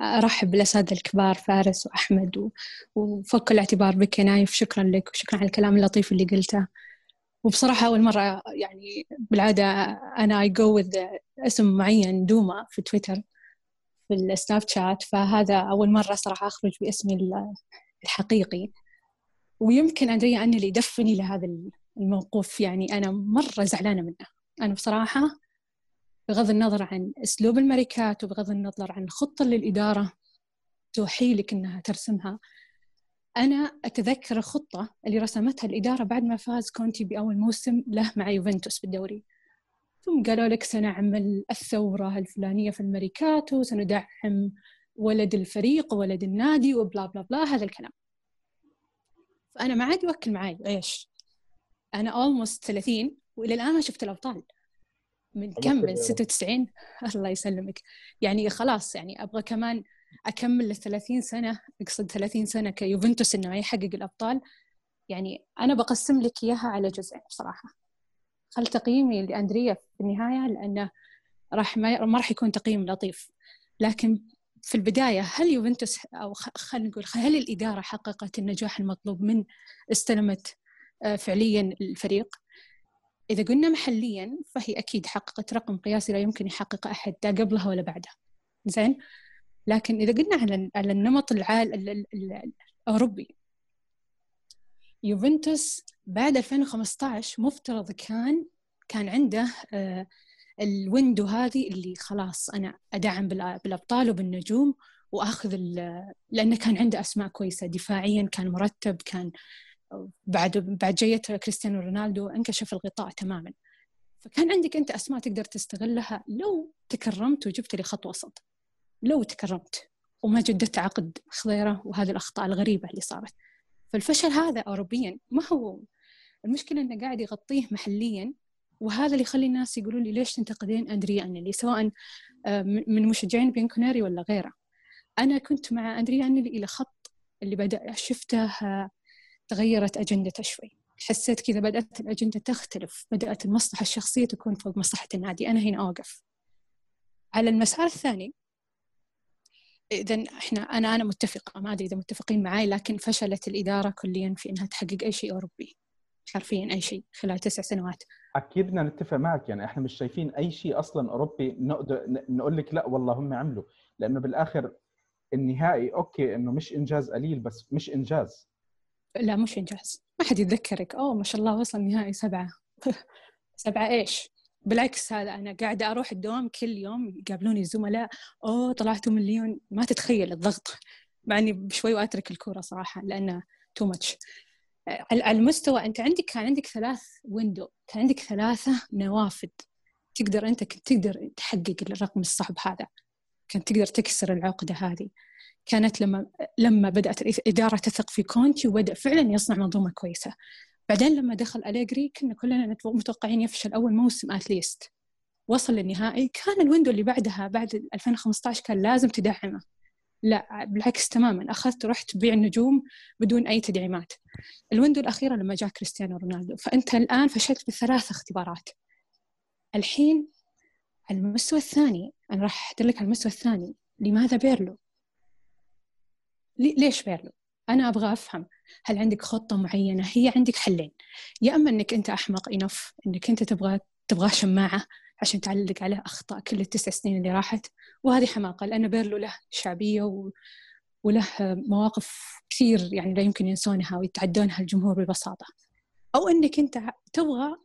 أرحب بالاساتذه الكبار فارس وأحمد وفك الاعتبار بك نايف. شكرا لك وشكرا على الكلام اللطيف اللي قلته. وبصراحة أول مرة يعني بالعادة أنا اي جو اسم معين دوما في تويتر في السناب شات. فهذا أول مرة صراحة أخرج باسمي الحقيقي. ويمكن اندريا أن اللي يدفني لهذا الموقوف يعني أنا مرة زعلانة منه. أنا بصراحة بغض النظر عن أسلوب الماركات وبغض النظر عن الخطه اللي الاداره توحي لك إنها ترسمها. أنا أتذكر الخطه اللي رسمتها الإدارة بعد ما فاز كونتي بأول موسم له مع يوفنتوس بالدوري. ثم قالوا لك سنعمل الثورة الفلانية في الماركات وسندعم ولد الفريق وولد النادي و blah blah blah هذا الكلام. فأنا ما عاد يوكل معي إيش؟ أنا almost 30 وإلى الآن ما شفت الأبطال. من كم؟ من 96 الله يسلمك. يعني خلاص يعني أبغى كمان أكمل ال 30 سنة أقصد 30 سنة كيوفنتوس إنه يحقق الأبطال. يعني أنا بقسم لك إياها على جزئين بصراحة. خل تقييمي لأندريا في النهاية لأنه راح ما, ما راح يكون تقييم لطيف. لكن في البداية هل يوفنتوس أو خلينا نقول هل الإدارة حققت النجاح المطلوب من استلمت آه، فعليا الفريق؟ إذا قلنا محليا فهي أكيد حققت رقم قياسي لا يمكن يحققه أحد لا قبلها ولا بعدها. زين؟ لكن إذا قلنا على على النمط العال الأوروبي. يوفنتوس بعد 2015 مفترض كان كان عنده آه، الويندو هذه اللي خلاص أنا أدعم بالأبطال وبالنجوم وأخذ لأنه كان عنده أسماء كويسة. دفاعيا كان مرتب كان بعد بعد جيه كريستيانو رونالدو انكشف الغطاء تماما. فكان عندك أنت أسماء تقدر تستغلها لو تكرمت وجبت لي خط وسط. لو تكرمت وما جددت عقد خضيرة وهذه الأخطاء الغريبة اللي صارت. فالفشل هذا اوروبيا ما هو المشكلة إنه قاعد يغطيه محليا. وهذا اللي يخلي الناس يقولوا لي ليش تنتقدين أندريا أنيلي سواء آه، من مشجعين بينكونيري ولا غيره. أنا كنت مع أندريا أنيلي إلى خط اللي بدأ شفته آه، تغيرت أجندته شوي. حسيت كذا بدأت الأجندة تختلف بدأت المصلحة الشخصية تكون فوق مصلحة النادي. أنا هنا أوقف. على المسار الثاني إذا إحنا أنا أنا متفقة. ما أدري إذا متفقين معي لكن فشلت الإدارة كليا في إنها تحقق أي شيء أوروبي. حرفيا أي شيء خلال تسع سنوات. أكيد بدنا نتفق معك. يعني إحنا مش شايفين أي شيء أصلا أوروبي نقدر نقول لك لا والله هم عملوا. لأنه بالآخر النهائي okay إنه مش إنجاز قليل بس مش إنجاز. لا مش انجاز ما حد يتذكرك. أوه ما شاء الله وصل نهائي سبعة. سبعة إيش؟ بالعكس هذا أنا قاعدة أروح الدوام كل يوم يقابلوني الزملاء. أوه طلعتوا مليون. ما تتخيل الضغط. مع إني بشوي وأترك الكورة صراحة لأنه too much على المستوى أنت عندك كان عندك ثلاث window كان عندك ثلاثة نوافذ. تقدر كنت تقدر تحقق الرقم الصعب هذا. كنت تقدر تكسر العقدة هذه. كانت لما لما بدأت الإدارة تثق في كونتي وبدأ فعلا يصنع منظومة كويسة. بعدين لما دخل أليجري كنا كلنا متوقعين يفشل أول موسم at least وصل للنهائي. كان ال window اللي بعدها بعد 2015 كان لازم تدعمه. لا بالعكس تماما. أخذت ورحت بيع النجوم بدون أي تدعيمات. ال window الأخيرة لما جاء كريستيانو رونالدو. فأنت الآن فشلت بثلاث اختبارات. الحين المستوى الثاني أنا راح أدلك على المستوى الثاني. لماذا بيرلو؟ ليش بيرلو؟ أنا أبغى أفهم. هل عندك خطة معينة؟ هي عندك حلين. يا أما أنك أنت أحمق enough أنك أنت تبغى تبغى شماعة عشان تعلق عليه أخطاء كل التسع سنين اللي راحت. وهذه حماقة لأن بيرلو له شعبية و... وله مواقف كثير يعني لا يمكن ينسونها ويتعدونها الجمهور ببساطة. أو أنك أنت تبغى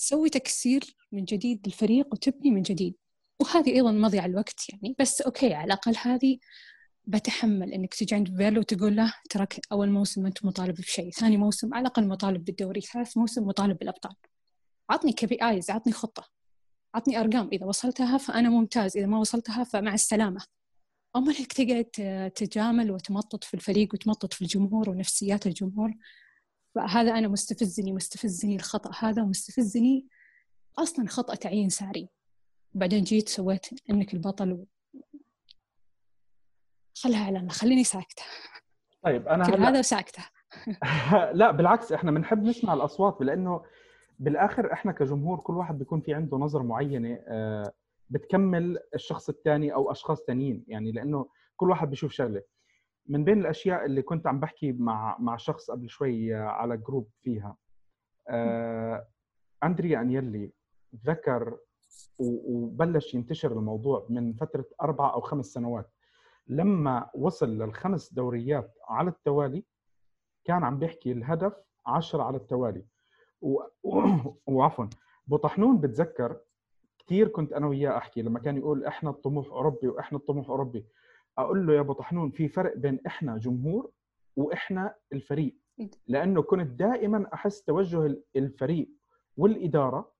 تسوي تكسير من جديد للفريق وتبني من جديد وهذه أيضا مضيع الوقت يعني بس okay على الأقل هذه بتحمل إنك تجي عند بيرلو وتقول له تراك أول موسم انت مطالب بشيء، ثاني موسم على الأقل مطالب بالدوري، ثالث موسم مطالب بالأبطال. عطني KPIs، عطني خطة. عطني أرقام إذا وصلتها فأنا ممتاز إذا ما وصلتها فمع السلامة اما إنك تقعد تجامل وتمطط في الفريق وتمطط في الجمهور ونفسيات الجمهور فهذا أنا مستفزني مستفزني الخطأ هذا ومستفزني أصلا خطأ تعيين ساري. بعدين جيت سويت إنك البطل و... خلها على الله خليني ساكتة. طيب أنا هل... هذا وساكتة. لا بالعكس إحنا بنحب نسمع الأصوات لأنه بالآخر إحنا كجمهور كل واحد بيكون في عنده نظرة معينة آه، بتكمل الشخص الثاني أو أشخاص ثانيين يعني لأنه كل واحد بيشوف شغلة. من بين الأشياء اللي كنت عم بحكي مع مع شخص قبل شوي على جروب فيها. آه، اندريا أنيلي ذكر وبلش ينتشر الموضوع من فترة أربع أو خمس سنوات. لما وصل للخمس دوريات على التوالي كان عم بيحكي الهدف عشرة على التوالي. وعفوا بطحنون بتذكر كثير كنت أنا وياه أحكي لما كان يقول إحنا الطموح أوروبي وإحنا الطموح أوروبي. أقول له يا أبو طحنون في فرق بين إحنا جمهور وإحنا الفريق. لأنه كنت دائما أحس توجه الفريق والإدارة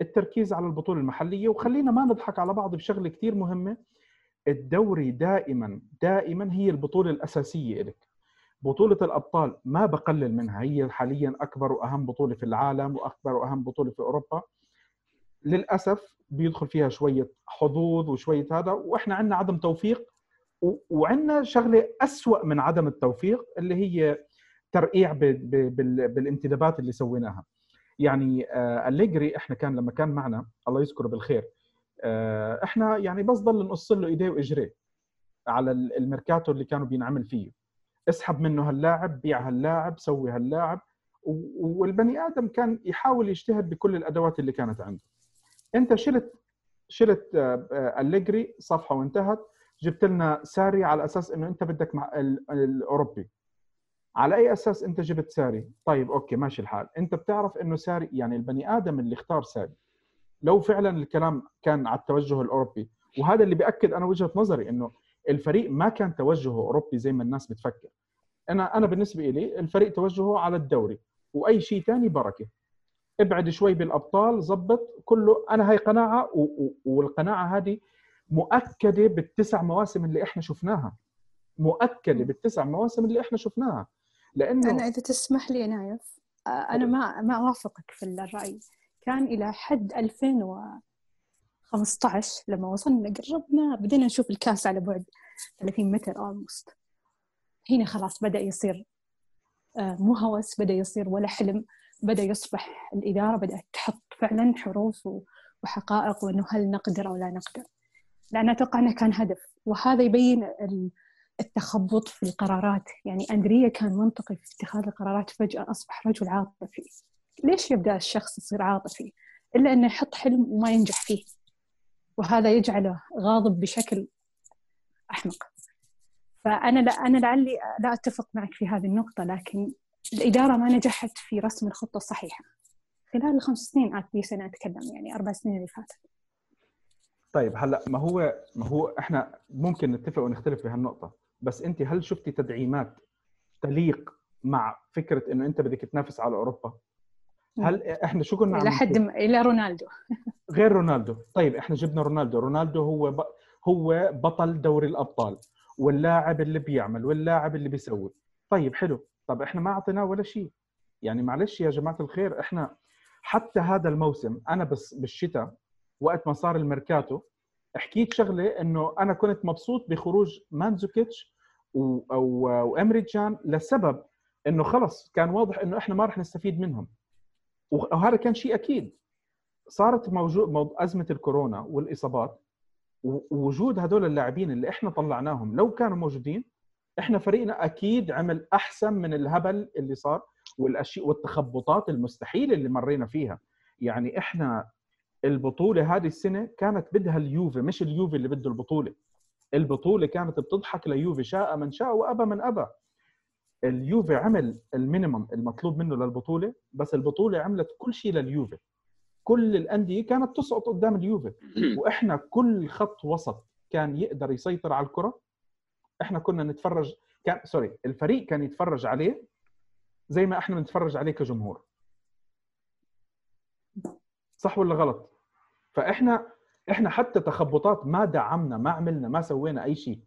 التركيز على البطولة المحلية وخلينا ما نضحك على بعض بشغلة كثير مهمة. الدوري دائما دائما هي البطولة الأساسية لك بطولة الأبطال ما بقلل منها هي حاليا أكبر وأهم بطولة في العالم وأكبر وأهم بطولة في أوروبا. للأسف بيدخل فيها شوية حظوظ وشوية هذا وإحنا عندنا عدم توفيق. وعندنا شغلة أسوأ من عدم التوفيق اللي هي ترقيع بالانتدابات اللي سويناها. يعني آه، أليجري إحنا كان لما كان معنا الله يذكره بالخير آه، إحنا يعني بس ضل نقص له إيديه وإجريه على الميركاتو اللي كانوا بينعمل فيه. اسحب منه هاللاعب بيع هاللاعب سوي هاللاعب والبني آدم كان يحاول يجتهد بكل الأدوات اللي كانت عنده. أنت شلت شلت أليجري صفحة وانتهت. جبت لنا ساري على أساس إنه أنت بدك مع الأوروبي. على أي أساس أنت جبت ساري؟ طيب okay ماشي الحال. أنت بتعرف إنه ساري يعني البني آدم اللي اختار ساري. لو فعلا الكلام كان على التوجه الأوروبي وهذا اللي بيأكد أنا وجهة نظري إنه الفريق ما كان توجهه أوروبي زي ما الناس بتفكر. أنا أنا بالنسبة لي الفريق توجهه على الدوري وأي شيء ثاني بركة. ابعد شوي بالأبطال زبط كله. أنا هاي قناعة والقناعة هذه مؤكدة بالتسع مواسم اللي إحنا شفناها. مؤكدة بالتسع مواسم اللي إحنا شفناها. لأنه أنا إذا تسمح لي نايف أنا ما ما أوافقك في الرأي. كان إلى حد 2015 لما وصلنا قربنا بدينا نشوف الكاس على بعد 30 متر اولموست هنا خلاص بدأ يصير مو هوس بدأ يصير ولا حلم. بدأ يصبح الإدارة بدأت تحط فعلا حروف وحقائق وإنه هل نقدر أو لا نقدر. لأن أتوقع إنه كان هدف. وهذا يبين التخبط في القرارات. يعني أندريا كان منطقي في اتخاذ القرارات فجأة أصبح رجل عاطفي. ليش يبدأ الشخص يصير عاطفي؟ إلا أنه يحط حلم وما ينجح فيه. وهذا يجعله غاضب بشكل أحمق. فأنا لا أنا لعلي لا أتفق معك في هذه النقطة لكن الإدارة ما نجحت في رسم الخطة الصحيحة. خلال الخمس سنين في سنة أتكلم يعني أربع سنين اللي فاتت. طيب هلأ ما هو ما هو إحنا ممكن نتفق ونختلف في هالنقطة بس أنت هل شفتي تدعيمات تليق مع فكرة إنه أنت بدك تنافس على أوروبا؟ هل إحنا شو كنا إلى حد إلى رونالدو. غير رونالدو. طيب إحنا جبنا رونالدو. رونالدو هو ب... هو بطل دوري الأبطال واللاعب اللي بيعمل واللاعب اللي بيسوي. طيب حلو. طب إحنا ما أعطيناه ولا شيء. يعني معلش يا جماعة الخير إحنا حتى هذا الموسم أنا بس بالشتاء وقت ما صار الميركاتو حكيت شغلة إنه أنا كنت مبسوط بخروج مانزوكيتش وامري جان لسبب إنه خلص كان واضح إنه إحنا ما راح نستفيد منهم. وهذا كان شيء أكيد. صارت موجود أزمة الكورونا والإصابات ووجود هذول اللاعبين اللي إحنا طلعناهم. لو كانوا موجودين إحنا فريقنا أكيد عمل أحسن من الهبل اللي صار والاشياء والتخبطات المستحيلة اللي مرينا فيها. يعني إحنا البطولة هذه السنة كانت بدها اليوفي مش اليوفي اللي بده البطولة. البطولة كانت بتضحك ليوفي شاء من شاء وأبى من أبى. اليوفي عمل ال minimum المطلوب منه للبطولة بس البطولة عملت كل شيء لليوفي. كل الأندية كانت تسقط قدام اليوفي. وإحنا كل خط وسط كان يقدر يسيطر على الكرة. إحنا كنا نتفرج كان sorry الفريق كان يتفرج عليه زي ما إحنا بنتفرج عليه كجمهور. صح ولا غلط؟ فإحنا إحنا حتى تخبطات ما دعمنا ما عملنا ما سوينا أي شيء.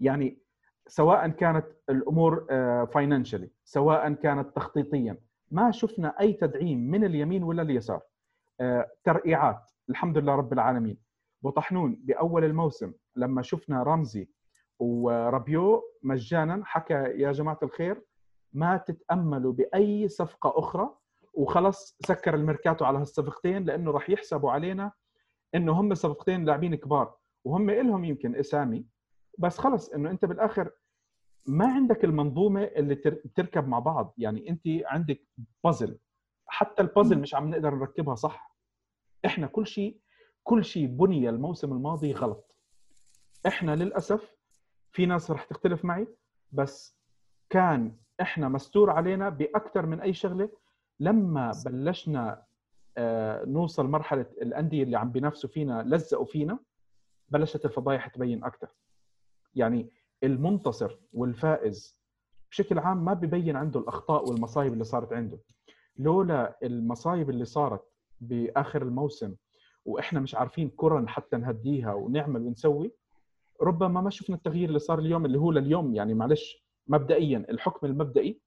يعني سواء كانت الأمور financially آه، سواء كانت تخطيطيا ما شفنا أي تدعيم من اليمين ولا اليسار. آه، ترقيعات الحمد لله رب العالمين. بطحنون بأول الموسم لما شفنا رمزي ورابيو مجانا حكى يا جماعة الخير ما تتأملوا بأي صفقة أخرى وخلص سكر الميركاتو على هالصفقتين لأنه راح يحسبوا علينا إنه هم صفقتين لاعبين كبار وهم لهم يمكن إسامي. بس خلص إنه أنت بالآخر ما عندك المنظومة اللي تركب مع بعض. يعني أنت عندك بازل حتى البازل مش عم نقدر نركبها صح. إحنا كل شيء كل شيء بني الموسم الماضي غلط. إحنا للأسف في ناس رح تختلف معي بس كان إحنا مستور علينا بأكثر من أي شغلة. لما بلشنا نوصل مرحلة الأندية اللي عم بينافسوا فينا لزقوا فينا بلشت الفضايح تبين أكثر يعني المنتصر والفائز بشكل عام ما ببين عنده الأخطاء والمصايب اللي صارت عنده. لولا المصايب اللي صارت بآخر الموسم وإحنا مش عارفين كرة حتى نهديها ونعمل ونسوي ربما ما شفنا التغيير اللي صار اليوم اللي هو لليوم. يعني معلش مبدئيا الحكم المبدئي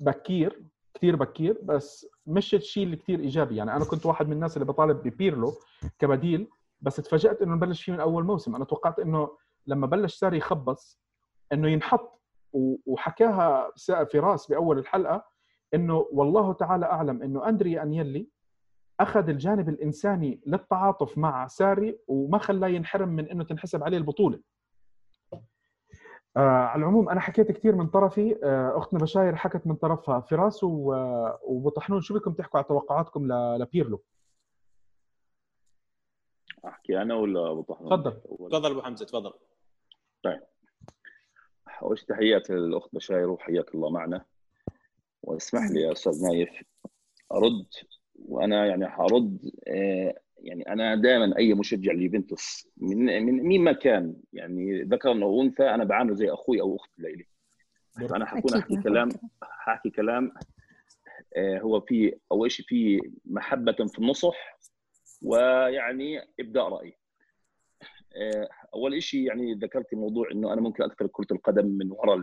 بكير كثير بكير بس مش الشيء اللي كثير إيجابي. يعني أنا كنت واحد من الناس اللي بطالب ببيرلو كبديل بس تفاجأت إنه نبلش فيه من أول موسم. أنا توقعت إنه لما بلش ساري يخبص إنه ينحط وحكاها فراس بأول الحلقة إنه والله تعالى أعلم إنه اندريا أنيلي أخذ الجانب الإنساني للتعاطف مع ساري وما خلاه ينحرم من إنه تنحسب عليه البطولة. آه على العموم أنا حكيت كثير من طرفي. آه أختنا بشاير حكت من طرفها فراس و- وبطحنون. شو بدكم تحكوا على توقعاتكم ل- لبيرلو؟ أحكي أنا ولا أبو طحنون؟ تفضل. تفضل أبو حمزة تفضل. أول شيء تحياتي للأخت بشاير وحياك الله معنا. واسمح لي يا أستاذ نايف أرد وأنا يعني حرد آه، يعني أنا دائما أي مشجع ليوفنتوس من من مين ما كان يعني ذكر أو أنثى أنا بعامله زي أخوي أو أخت لإلي. فانا حكون أحكي كلام. حاحكي كلام آه، هو في اول شيء في محبة في النصح ويعني إبداء راي آه، أول شيء يعني ذكرت موضوع إنه أنا ممكن اترك كرة القدم من وراء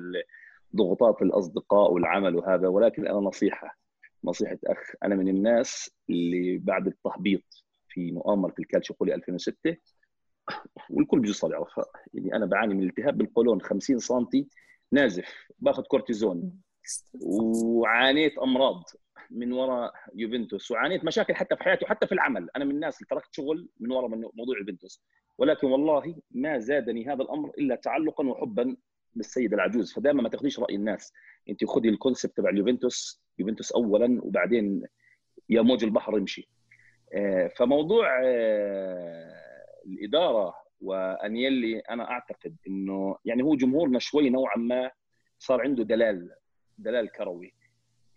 ضغوطات الأصدقاء والعمل وهذا ولكن أنا نصيحة نصيحة أخ أنا من الناس اللي بعد التهبيط. في مؤامرة الكالتشيوبولي 2006 والكل بيوصل يعرفها يعني أنا بعاني من التهاب بالقولون 50 سم نازف باخذ كورتيزون. وعانيت أمراض من وراء يوفنتوس وعانيت مشاكل حتى في حياتي وحتى في العمل. أنا من الناس اللي تركت شغل من وراء من موضوع يوفنتوس. ولكن والله ما زادني هذا الأمر إلا تعلقا وحبا بالسيد العجوز. فدائما ما تاخذيش رأي الناس. أنت خذي ال concept تبع اليوفنتوس يوفنتوس اولا وبعدين يا موج البحر يمشي آه، فموضوع آه، الإدارة وانيلي أنا أعتقد إنه يعني هو جمهورنا شوي نوعا ما صار عنده دلال دلال كروي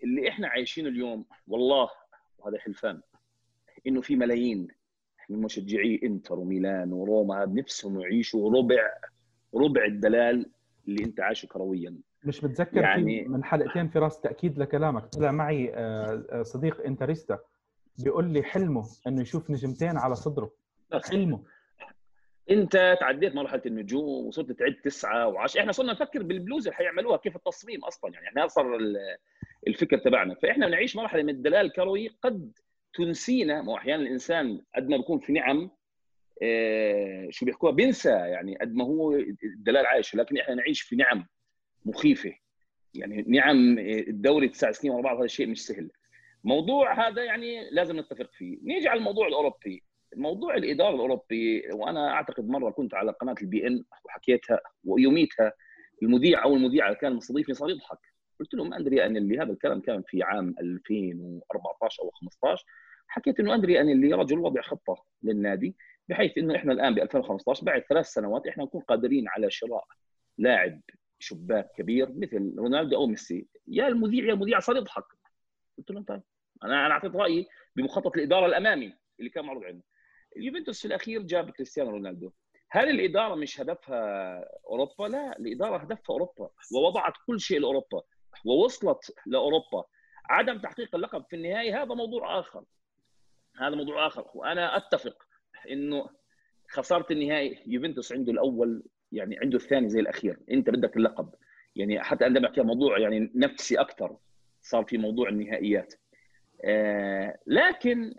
اللي إحنا عايشينه اليوم والله وهذا حلفان إنه في ملايين من مشجعي إنتر وميلان وروما نفسهم يعيشوا ربع ربع الدلال اللي أنت عايشه كرويا مش متذكر يعني-. من حلقتين فراس تأكيد لكلامك طلع معي آه، آه، صديق إنتريستا بيقول لي حلمه إنه يشوف نجمتين على صدره. حلمه. أنت تعديت مرحلة النجوم وصرت تعد تسعة وعشرة. إحنا صرنا نفكر بالبلوز اللي حيعملوها كيف التصميم أصلا. يعني هذا صار ال- الفكر تبعنا. فإحنا بنعيش مرحلة من الدلال الكروي قد تنسينا. ما أحيانا الإنسان قد ما بيكون في نعم آه، شو بيحكوها بينسى يعني قد ما هو الدلال عايش. لكن إحنا نعيش في نعم مخيفة. يعني نعم آه، الدوري تسع سنين ورا بعض هذا شيء مش سهل. موضوع هذا يعني لازم نتفق فيه. نيجي على الموضوع الأوروبي. موضوع الإدارة الأوروبي وأنا أعتقد مرة كنت على قناة ال beIN وحكيتها ويوميتها المذيع أو المذيعة كان مستضيفني صار يضحك. قلت لهم اندريا انيلي هذا الكلام كان في عام 2014 أو 15 حكيت إنه اندريا انيلي رجل وضع خطة للنادي بحيث إنه إحنا الآن ب 2015 بعد ثلاث سنوات إحنا نكون قادرين على شراء لاعب شباك كبير مثل رونالدو أو ميسي. يا المذيع يا المذيع صار يضحك. قلت لهم طيب. أنا أنا أعطيت رأيي بمخطط الإدارة الأمامي اللي كان معروض عنه اليوفنتوس في الأخير جاب كريستيانو رونالدو. هل الإدارة مش هدفها أوروبا؟ لا الإدارة هدفها أوروبا ووضعت كل شيء لأوروبا ووصلت لأوروبا. عدم تحقيق اللقب في النهايه هذا موضوع آخر. هذا موضوع آخر. وأنا أتفق إنه خسارة النهائي يوفنتوس عنده الأول يعني عنده الثاني زي الأخير. أنت بدك اللقب. يعني حتى عندما بحكي موضوع يعني نفسي أكثر صار في موضوع النهائيات. آه لكن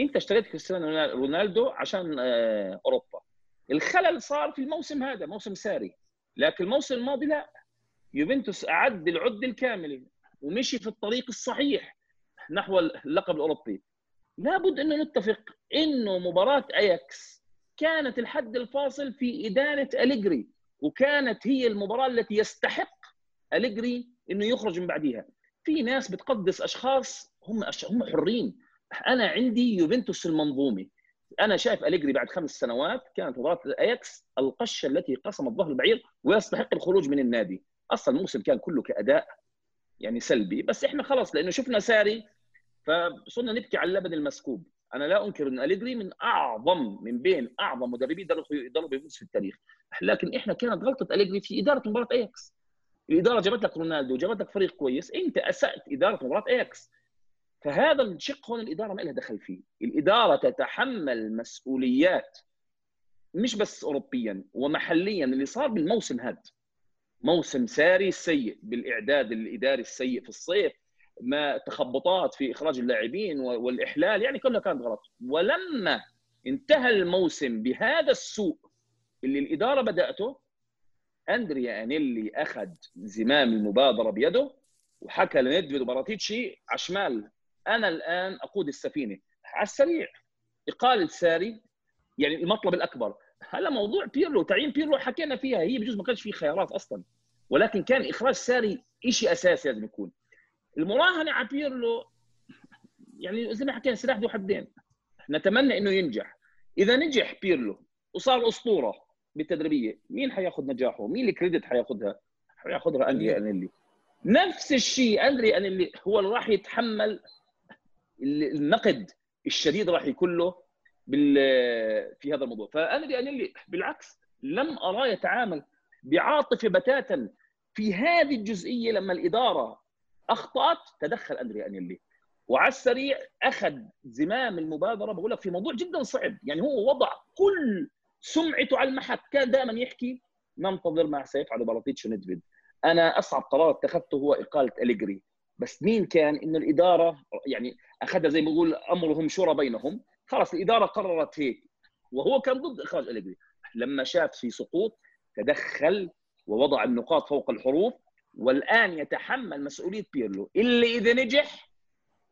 انت اشتريت كريستيانو رونالدو عشان آه أوروبا. الخلل صار في الموسم هذا موسم ساري. لكن الموسم الماضي لا. يوفنتوس أعد العده الكامله ومشي في الطريق الصحيح نحو اللقب الأوروبي. لابد انه نتفق إنه مباراة أياكس كانت الحد الفاصل في إدانة أليجري وكانت هي المباراة التي يستحق أليجري إنه يخرج من بعدها. في ناس بتقدس أشخاص هم. هم حرين. أنا عندي يوفنتوس المنظومة. أنا شايف أليجري بعد خمس سنوات كانت مباراة اياكس القشة التي قسمت ظهر البعير ويستحق الخروج من النادي. أصلا الموسم كان كله كأداء يعني سلبي. بس إحنا خلص لأنه شفنا ساري فصرنا نبكي على اللبن المسكوب. أنا لا أنكر إن أليجري من أعظم من بين أعظم مدربين ضربوا بيفوز في التاريخ. لكن إحنا كانت غلطة أليجري في إدارة مباراة أياكس. الإدارة جابت لك رونالدو وجابت لك فريق كويس. أنت أسأت إدارة مباراة أياكس. فهذا الشق هون الإدارة ما لها دخل فيه. الإدارة تتحمل مسؤوليات مش بس اوروبيا ومحليا. اللي صار بالموسم هذا موسم ساري سيء بالإعداد الإداري السيء في الصيف ما تخبطات في إخراج اللاعبين والإحلال يعني كلها كانت غلط. ولما انتهى الموسم بهذا السوء اللي الإدارة بدأته أندريا أنيلي أخذ زمام المبادرة بيده وحكى لندفيد وباراتيتشي على أنا الآن أقود السفينة. على السريع. إقالة ساري يعني المطلب الأكبر. هلا موضوع بيرلو تعيين بيرلو حكينا فيها هي بجوز ما كانش في خيارات أصلا. ولكن كان إخراج ساري شيء أساسي لازم يكون. المراهنة على بيرلو يعني زي ما حكينا سلاح ذو حدين. نتمنى إنه ينجح. إذا نجح بيرلو وصار أسطورة بالتدريبية مين حياخذ نجاحه؟ مين ال credit حياخذها؟ حياخذها أندري أنيلي. نفس الشيء أندري أنيلي هو اللي راح يتحمل النقد الشديد راح يكون له في هذا الموضوع. فاندري انيلي بالعكس لم اراه يتعامل بعاطفه بتاتا في هذه الجزئية لما الإدارة أخطأت. تدخل أندري انيلي وعلى السريع أخذ زمام المبادرة. بقول لك في موضوع جدا صعب. يعني هو وضع كل سمعته على المحك. كان دائما يحكي ننتظر مع سيف على بلاطيتش أنا أصعب قرار اتخذته هو إقالة أليجري. بس مين كان انه الإدارة يعني أخذها زي ما بقول أمرهم شورى بينهم. خلاص الإدارة قررت هيك. وهو كان ضد إخراج اليجري لما شاف في سقوط تدخل ووضع النقاط فوق الحروف والآن يتحمل مسؤولية بيرلو. اللي إذا نجح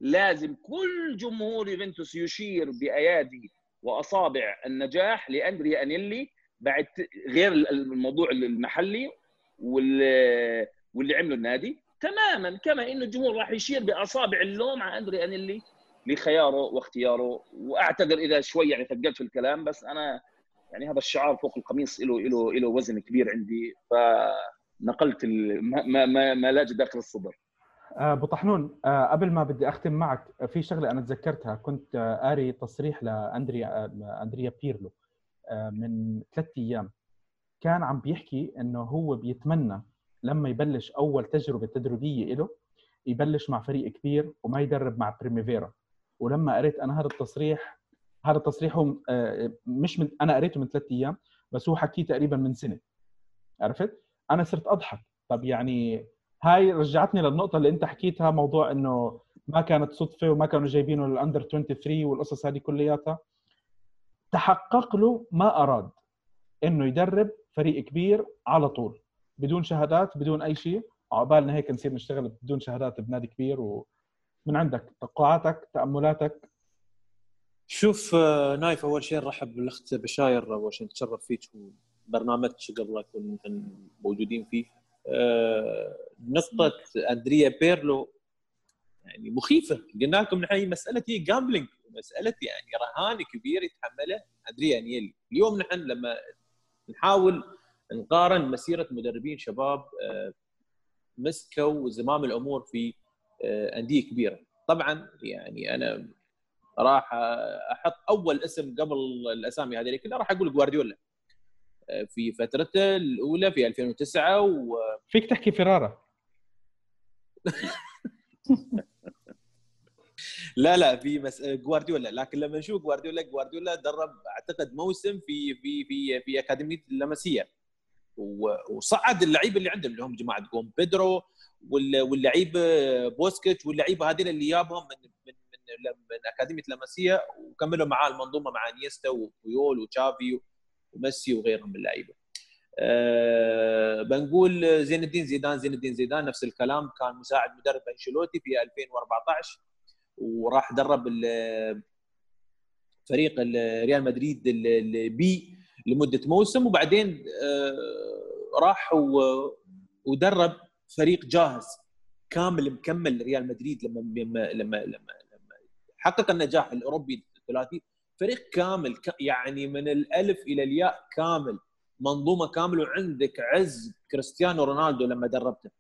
لازم كل جمهور يوفنتوس يشير بأيادي وأصابع النجاح لأندريا أنيلي بعد غير الموضوع المحلي واللي عمله النادي. تماما كما انه الجمهور راح يشير بأصابع اللوم على أندري أنيلي. لخياره واختياره واعتذر إذا شوي يعني ثقلت في الكلام بس أنا يعني هذا الشعار فوق القميص له له له وزن كبير عندي فنقلت ما ما ما لاجئ داخل الصدر. أبو طحنون آه، قبل ما بدي أختم معك في شغلة أنا تذكرتها كنت آه، قاري تصريح لاندريا آه، أندريا بيرلو من ثلاث أيام. كان عم بيحكي إنه هو بيتمنى لما يبلش أول تجربة تدريبية له يبلش مع فريق كبير وما يدرب مع بريميفيرا ولما قريت أنا هذا التصريح هذا التصريح هو مش من أنا قريته من ثلاث أيام بس هو حكيه تقريبا من سنة. عرفت؟ أنا صرت أضحك. طب يعني هاي رجعتني للنقطة اللي أنت حكيتها موضوع إنه ما كانت صدفة وما كانوا جايبينه للأندر 23 والقصص هذه كلياتها. تحقق له ما أراد إنه يدرب فريق كبير على طول. بدون شهادات بدون أي شيء. عقبالنا هيك نصير نشتغل بدون شهادات بنادي كبير ومن عندك توقعاتك تأملاتك؟ شوف آه، نايف أول شيء نرحب بالأخت بشاير. أول شيء نتشرف فيك وبرنامجك قبل نكون موجودين فيه. آه، نقطة أندريا بيرلو يعني مخيفة. قلنا لكم نحن مسألة هي gambling مسألة يعني رهان كبير يتحمله أندريا نيلي. اليوم نحن لما نحاول نقارن مسيرة مدربين شباب آه، مسكوا زمام الأمور في أندية كبيرة. طبعا يعني أنا راح أحط أول اسم قبل الأسامي هذه كلها راح أقول جوارديولا في فترته الأولى في 2009 و فيك تحكي فيرارا لا لا في مس... جوارديولا. لكن لما نشوف جوارديولا جوارديولا درب أعتقد موسم في في في في أكاديمية اللمسيه وصعد اللعيبة اللي عندهم اللي هم جماعة جوم بيدرو واللعيبة بوسكيتس واللعيبة هذول اللي جابهم من من من, من أكاديمية لمسيه وكملوا معاه المنظومة مع إنييستا وبيول وتشافي وميسي وغيرهم من اللعيبة. أه بنقول زين الدين زيدان زين الدين زيدان نفس الكلام كان مساعد مدرب أنشيلوتي في 2014 وراح درب فريق ريال مدريد ال B لمدة موسم وبعدين أه راح ودرب فريق جاهز كامل مكمل ريال مدريد لما لما لما لما, لما حقق النجاح الأوروبي الثلاثي. فريق كامل يعني من الألف إلى الياء كامل منظومة كاملة وعندك عز كريستيانو رونالدو لما دربته.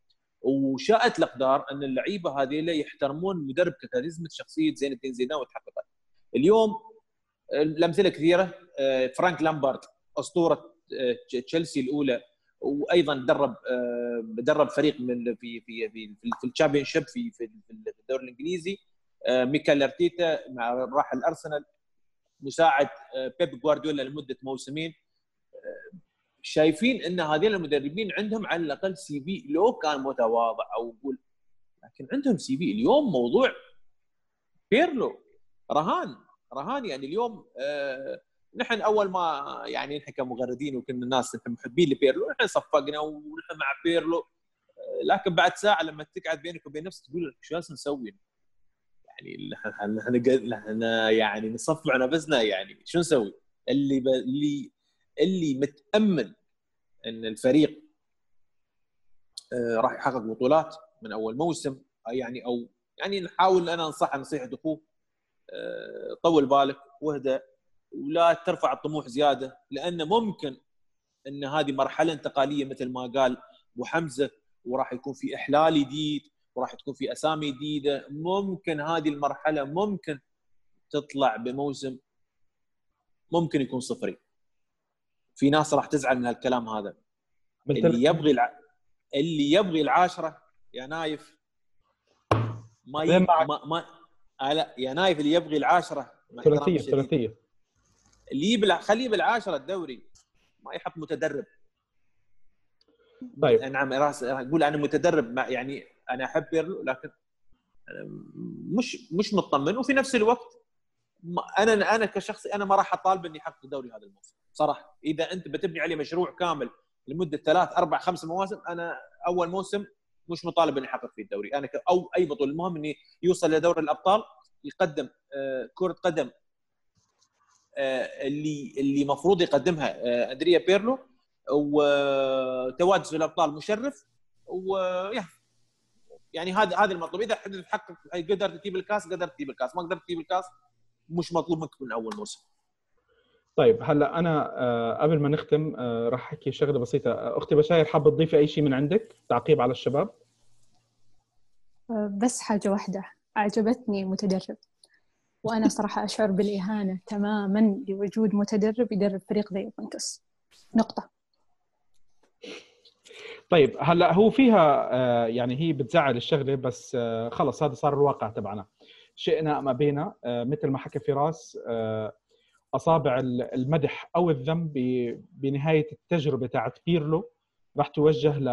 وشاءت الأقدار أن اللعيبة هذه يحترمون مدرب كاريزما شخصية زين الدين زيدان وتحققت. اليوم الامثله كثيرة آه، فرانك لامبارد. أسطورة آه، تشيلسي الأولى وأيضا درب آه، درب فريق من في في في في ال Championship في في الدوري الإنجليزي ميكال أرتيتا مع راح الارسنال مساعد بيب جوارديولا لمدة موسمين شايفين إن هذين المدربين عندهم على الأقل CV لو كان متواضع أو يقول لكن عندهم CV اليوم موضوع بيرلو رهان رهان يعني اليوم آه نحن أول ما يعني نحن كمغردين وكنا الناس نحن محبين لبيرلو نحن صفقنا ونحن مع بيرلو لكن بعد ساعة لما تقعد بينك وبين نفسك تقول شو جالس نسوي؟ يعني نحن يعني نصفع نفسنا يعني شو نسوي؟ اللي ب... اللي اللي متامن إن الفريق آه، راح يحقق بطولات من أول موسم يعني أو يعني نحاول أنا أنصح نصيحة أخوه آه، طول بالك واهدى ولا ترفع الطموح زيادة لأن ممكن إن هذه مرحلة انتقالية مثل ما قال أبو حمزة وراح يكون في إحلال جديد وراح تكون في أسامي جديدة. ممكن هذه المرحلة ممكن تطلع بموسم ممكن يكون صفري. في ناس راح تزعل من هالكلام هذا. اللي يبغي الع... اللي يبغي العاشرة يا نايف ما ي... ما ما آه لا يا نايف اللي يبغي العاشرة ثلاثية ثلاثية. اللي يبلع خليه بالعاشرة الدوري. ما يحط متدرب. طيب. نعم راس أقول أنا متدرب مع يعني أنا أحب بيرلو لكن مش مش مطمن. وفي نفس الوقت أنا أنا كشخص أنا ما راح أطالب إني احقق الدوري هذا الموسم صراحة. إذا أنت بتبني عليه مشروع كامل لمدة ثلاث أربع خمس مواسم أنا أول موسم مش مطالب إني احقق فيه الدوري. أنا أو أي بطوله المهم إني يوصل لدوري الأبطال يقدم آه، كرة قدم اللي اللي المفروض يقدمها آه، أندريا بيرلو وتواجد في الأبطال مشرف ويا. يعني هذا هذا المطلوب. إذا تحقق قدرت تجيب الكاس قدرت تجيب الكاس. ما قدرت تجيب الكاس مش مطلوب منك من أول موسم. طيب هلا أنا قبل ما نختم راح أحكي شغلة بسيطة. أختي بشاير حابة تضيفي أي شيء من عندك؟ تعقيب على الشباب. بس حاجة واحدة. أعجبتني المتدرب وأنا صراحة أشعر بالإهانة تماما لوجود متدرب يدرب فريق زي يوفنتوس. نقطة. طيب هلا هو فيها آه، يعني هي بتزعل الشغلة بس آه، خلص هذا صار الواقع تبعنا. شئنا أم أبينا آه، مثل ما حكى فراس أصابع المدح أو الذم بنهاية التجربة تاعت بيرلو راح توجه ل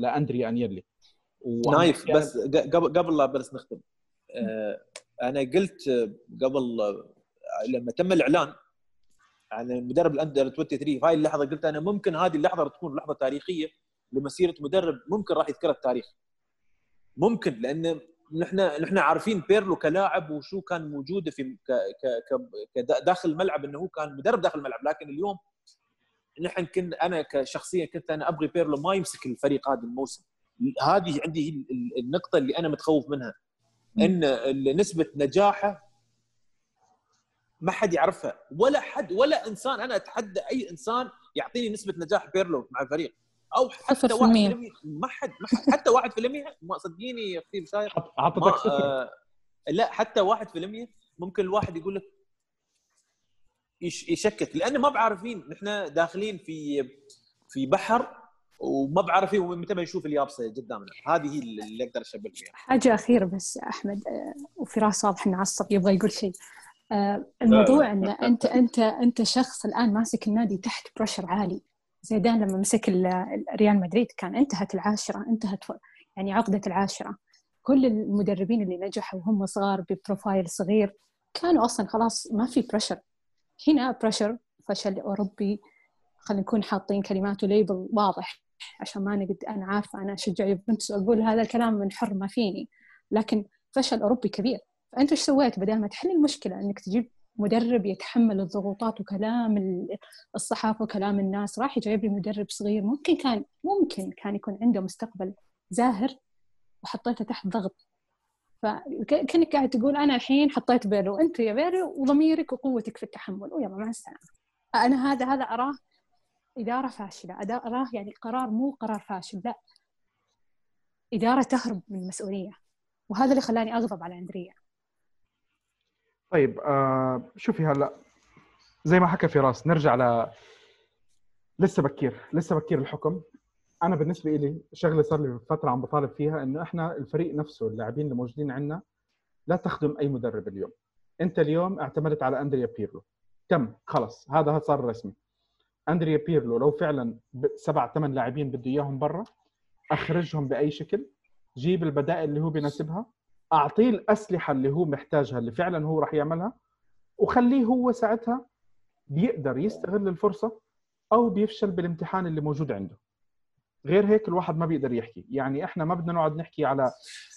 لأندري أنيلي. نايف بس قبل قبل لا بس نختم. أنا قلت قبل لما تم الإعلان عن المدرب الأندر 23 في هاي اللحظة قلت أنا ممكن هذه اللحظة تكون لحظة تاريخية لمسيرة مدرب ممكن راح يذكرها التاريخ. ممكن لأن نحن نحن عارفين بيرلو كلاعب وشو كان موجوده في ك ك داخل الملعب إنه هو كان مدرب داخل الملعب. لكن اليوم نحن كن أنا كشخصيا كنت أنا أبغي بيرلو ما يمسك الفريق هذا الموسم. هذه عندي النقطة اللي أنا متخوف منها. إن نسبة نجاحه ما حد يعرفها. ولا حد ولا إنسان. أنا أتحدى أي إنسان يعطيني نسبة نجاح بيرلو مع الفريق أو حتى 1% ما حد ما حد حتى 1% ما صدقيني يا أختي بشاير صفر آه لا حتى 1% ممكن الواحد يقول لك يشكك. لأن ما بعرفين. نحن داخلين في في بحر. وما بعرفين متى ما يشوف اليابسه قدامنا. هذه هي اللي أقدر أشبه فيها. حاجة أخيرة بس أحمد آه، وفراس واضح إنه عصب يبغى يقول شيء. آه، الموضوع ان أنت أنت أنت شخص الآن ماسك النادي تحت pressure عالي. زيدان لما مسك ريال مدريد كان انتهت العاشرة انتهت يعني عقدة العاشرة. كل المدربين اللي نجحوا وهم صغار ب profile صغير كانوا أصلا خلاص ما في pressure هنا pressure فشل أوروبي خلينا نكون حاطين كلمات و label واضح. عشان ما نقد أنا عارفة أنا اشجع يوفنتوس واقول هذا الكلام من حر ما فيني. لكن فشل أوروبي كبير. فأنت إيش سويت بدل ما تحل المشكلة إنك تجيب مدرب يتحمل الضغوطات وكلام الصحافة وكلام الناس راح يجيب لي مدرب صغير. ممكن كان ممكن كان يكون عنده مستقبل زاهر وحطيته تحت ضغط. فكانك قاعد تقول أنا الحين حطيت بيرلو. أنت يا بيرلو وضميرك وقوتك في التحمل. ويلا مع السلامه أنا هذا هذا أراه إدارة فاشلة. اراه يعني قرار مو قرار فاشل لا. إدارة تهرب من المسؤولية. وهذا اللي خلاني أغضب على أندريا. طيب آه شوفي هلا. زي ما حكى فراس نرجع ل لسه بكير لسه بكير الحكم. أنا بالنسبة لي شغلة صار لي فترة عم بطالب فيها إنه إحنا الفريق نفسه اللاعبين اللي موجودين عندنا لا تخدم أي مدرب اليوم. أنت اليوم اعتمدت على أندريا بيرلو. تم خلص. هذا صار رسمي أندريا بيرلو لو فعلا سبع ثمان لاعبين بده إياهم برا أخرجهم بأي شكل جيب البدائل اللي هو بيناسبها أعطيه الأسلحة اللي هو محتاجها اللي فعلا هو راح يعملها وخليه هو ساعتها بيقدر يستغل الفرصة أو بيفشل بالامتحان اللي موجود عنده. غير هيك الواحد ما بيقدر يحكي. يعني إحنا ما بدنا نقعد نحكي على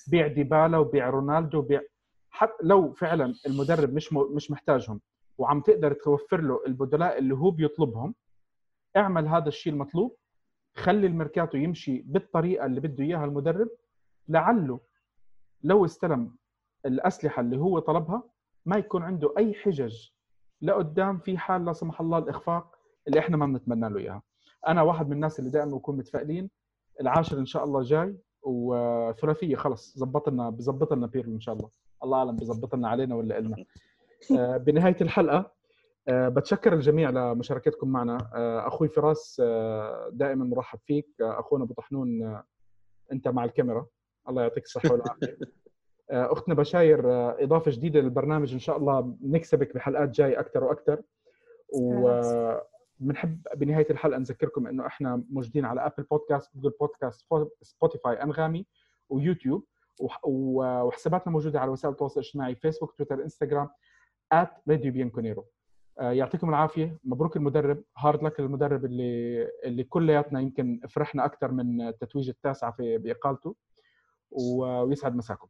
بيع ديبالا وبيع رونالدو وبيع حتى لو فعلا المدرب مش م... مش محتاجهم وعم تقدر توفر له البدلاء اللي هو بيطلبهم اعمل هذا الشيء المطلوب خلي الميركاتو يمشي بالطريقة اللي بده إياها المدرب لعله لو استلم الأسلحة اللي هو طلبها ما يكون عنده أي حجج لقدام في حال لا سمح الله الإخفاق اللي إحنا ما بنتمنى له إياها. أنا واحد من الناس اللي دائما بكون متفائلين العاشر إن شاء الله جاي وثلاثية خلص زبط لنا بظبط لنا بيرلو إن شاء الله. الله أعلم بظبط لنا علينا ولا إلنا. آه، بنهاية الحلقة بتشكر الجميع لمشاركتكم معنا. آه، أخوي فراس دائما مرحب فيك. أخونا أبو طحنون أنت مع الكاميرا. الله يعطيك الصحة والعافية. أختنا بشاير إضافة جديدة للبرنامج. إن شاء الله نكسبك بحلقات جاية أكثر وأكثر وبنحب بنهاية الحلقة نذكركم إنه إحنا موجودين على Apple Podcast Google Podcast Spotify أنغامي ويوتيوب وحساباتنا موجودة على وسائل التواصل الاجتماعي فيسبوك تويتر انستغرام راديو بيانكونيرو آه، يعطيكم العافية. مبروك المدرب. hard luck المدرب اللي اللي كلياتنا يمكن فرحنا أكثر من التتويج التاسعه في بإقالته. ويسعد مساكم.